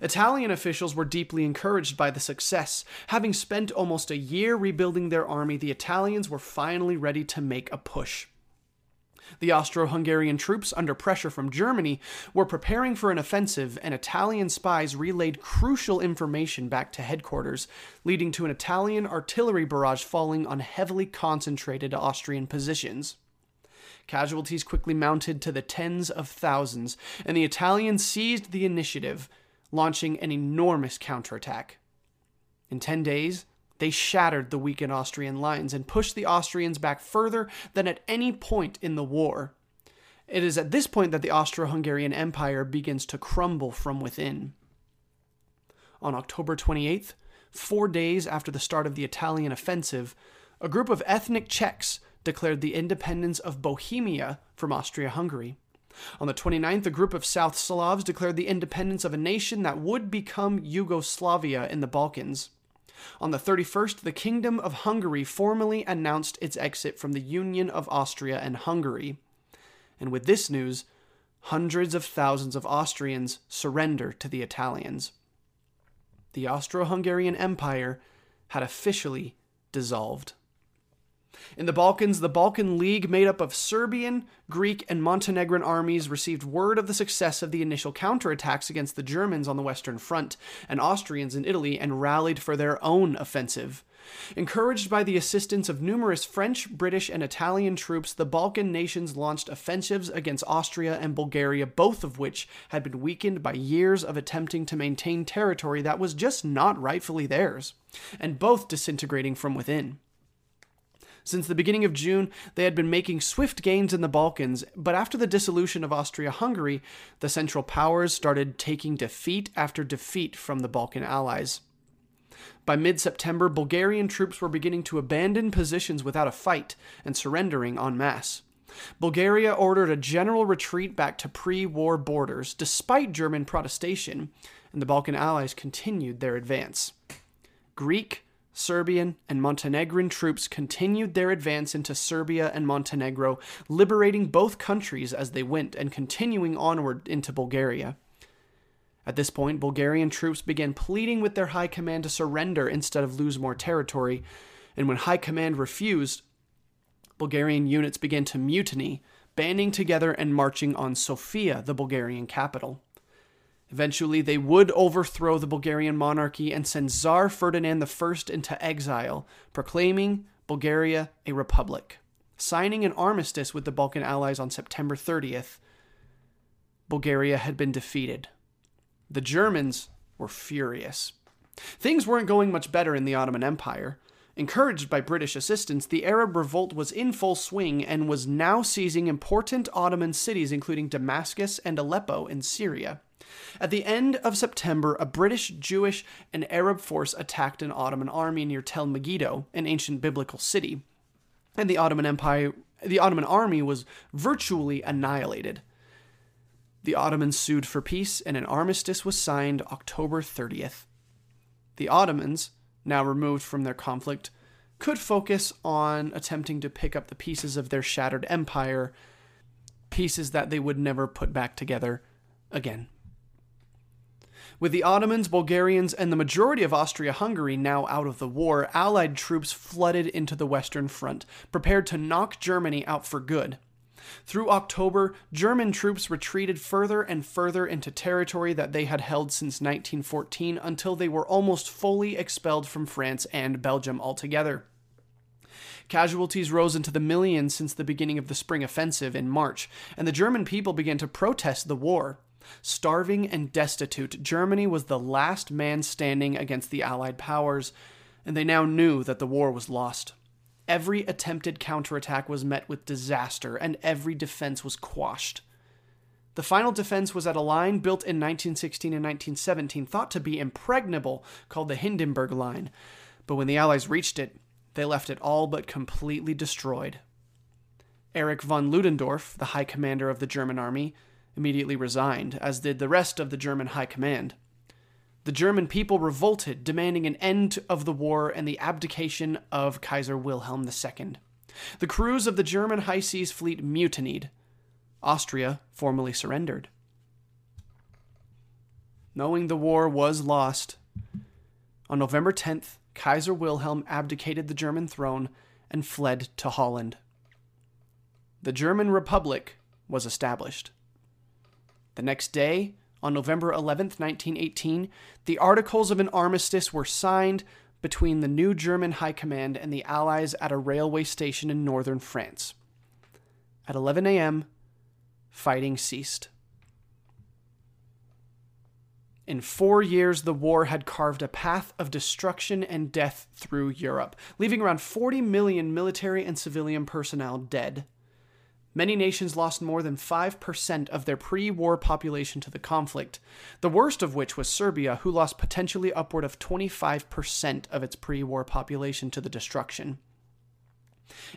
S1: Italian officials were deeply encouraged by the success. Having spent almost a year rebuilding their army, the Italians were finally ready to make a push. The Austro Hungarian troops, under pressure from Germany, were preparing for an offensive, and Italian spies relayed crucial information back to headquarters, leading to an Italian artillery barrage falling on heavily concentrated Austrian positions. Casualties quickly mounted to the tens of thousands, and the Italians seized the initiative, launching an enormous counterattack. In ten days, they shattered the weakened Austrian lines and pushed the Austrians back further than at any point in the war. It is at this point that the Austro Hungarian Empire begins to crumble from within. On October 28th, four days after the start of the Italian offensive, a group of ethnic Czechs declared the independence of Bohemia from Austria Hungary. On the 29th, a group of South Slavs declared the independence of a nation that would become Yugoslavia in the Balkans. On the 31st, the Kingdom of Hungary formally announced its exit from the Union of Austria and Hungary. And with this news, hundreds of thousands of Austrians surrender to the Italians. The Austro Hungarian Empire had officially dissolved. In the Balkans, the Balkan League, made up of Serbian, Greek, and Montenegrin armies, received word of the success of the initial counterattacks against the Germans on the Western Front and Austrians in Italy and rallied for their own offensive. Encouraged by the assistance of numerous French, British, and Italian troops, the Balkan nations launched offensives against Austria and Bulgaria, both of which had been weakened by years of attempting to maintain territory that was just not rightfully theirs, and both disintegrating from within. Since the beginning of June, they had been making swift gains in the Balkans, but after the dissolution of Austria Hungary, the Central Powers started taking defeat after defeat from the Balkan allies. By mid September, Bulgarian troops were beginning to abandon positions without a fight and surrendering en masse. Bulgaria ordered a general retreat back to pre war borders, despite German protestation, and the Balkan allies continued their advance. Greek, Serbian, and Montenegrin troops continued their advance into Serbia and Montenegro, liberating both countries as they went and continuing onward into Bulgaria. At this point, Bulgarian troops began pleading with their high command to surrender instead of lose more territory, and when high command refused, Bulgarian units began to mutiny, banding together and marching on Sofia, the Bulgarian capital. Eventually, they would overthrow the Bulgarian monarchy and send Tsar Ferdinand I into exile, proclaiming Bulgaria a republic. Signing an armistice with the Balkan allies on September 30th, Bulgaria had been defeated. The Germans were furious. Things weren't going much better in the Ottoman Empire. Encouraged by British assistance, the Arab revolt was in full swing and was now seizing important Ottoman cities, including Damascus and Aleppo in Syria. At the end of September, a British, Jewish, and Arab force attacked an Ottoman army near Tel Megiddo, an ancient biblical city, and the Ottoman Empire, the Ottoman army was virtually annihilated. The Ottomans sued for peace, and an armistice was signed October 30th. The Ottomans, now removed from their conflict, could focus on attempting to pick up the pieces of their shattered empire, pieces that they would never put back together again. With the Ottomans, Bulgarians, and the majority of Austria Hungary now out of the war, Allied troops flooded into the Western Front, prepared to knock Germany out for good. Through October, German troops retreated further and further into territory that they had held since 1914 until they were almost fully expelled from France and Belgium altogether. Casualties rose into the millions since the beginning of the Spring Offensive in March, and the German people began to protest the war. Starving and destitute, Germany was the last man standing against the Allied powers, and they now knew that the war was lost. Every attempted counterattack was met with disaster, and every defense was quashed. The final defense was at a line built in 1916 and 1917, thought to be impregnable, called the Hindenburg Line. But when the Allies reached it, they left it all but completely destroyed. Erich von Ludendorff, the high commander of the German army, immediately resigned, as did the rest of the German high command. The German people revolted, demanding an end of the war and the abdication of Kaiser Wilhelm II. The crews of the German high seas fleet mutinied. Austria formally surrendered. Knowing the war was lost, on November 10th, Kaiser Wilhelm abdicated the German throne and fled to Holland. The German Republic was established. The next day, on November 11, 1918, the Articles of an Armistice were signed between the new German High Command and the Allies at a railway station in northern France. At 11 a.m., fighting ceased. In four years, the war had carved a path of destruction and death through Europe, leaving around 40 million military and civilian personnel dead. Many nations lost more than 5% of their pre war population to the conflict, the worst of which was Serbia, who lost potentially upward of 25% of its pre war population to the destruction.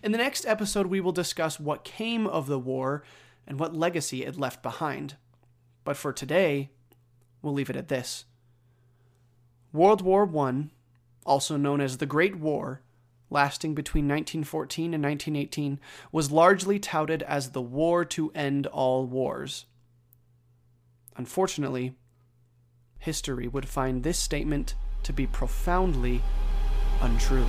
S1: In the next episode, we will discuss what came of the war and what legacy it left behind. But for today, we'll leave it at this World War I, also known as the Great War, lasting between 1914 and 1918, was largely touted as the war to end all wars. Unfortunately, history would find this statement to be profoundly untrue.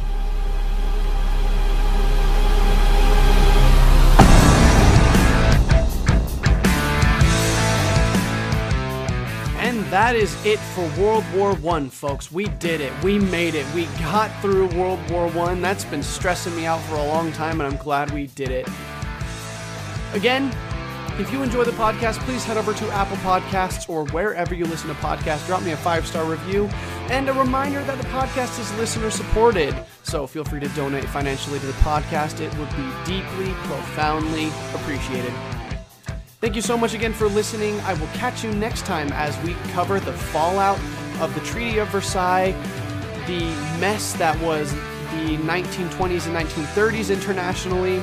S1: That is it for World War One, folks. We did it. We made it. We got through World War One. That's been stressing me out for a long time, and I'm glad we did it. Again, if you enjoy the podcast, please head over to Apple Podcasts or wherever you listen to podcasts. Drop me a five star review. And a reminder that the podcast is listener supported. So feel free to donate financially to the podcast. It would be deeply, profoundly appreciated. Thank you so much again for listening. I will catch you next time as we cover the fallout of the Treaty of Versailles, the mess that was the 1920s and 1930s internationally,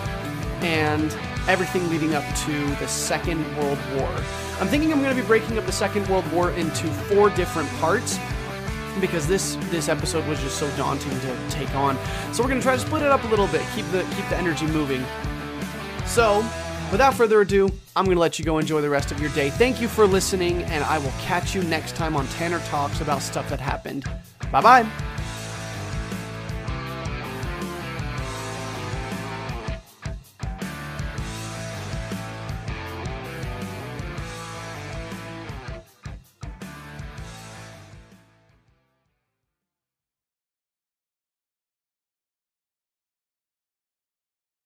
S1: and everything leading up to the Second World War. I'm thinking I'm going to be breaking up the Second World War into four different parts because this this episode was just so daunting to take on. So we're going to try to split it up a little bit, keep the keep the energy moving. So, Without further ado, I'm going to let you go enjoy the rest of your day. Thank you for listening, and I will catch you next time on Tanner Talks about stuff that happened. Bye bye.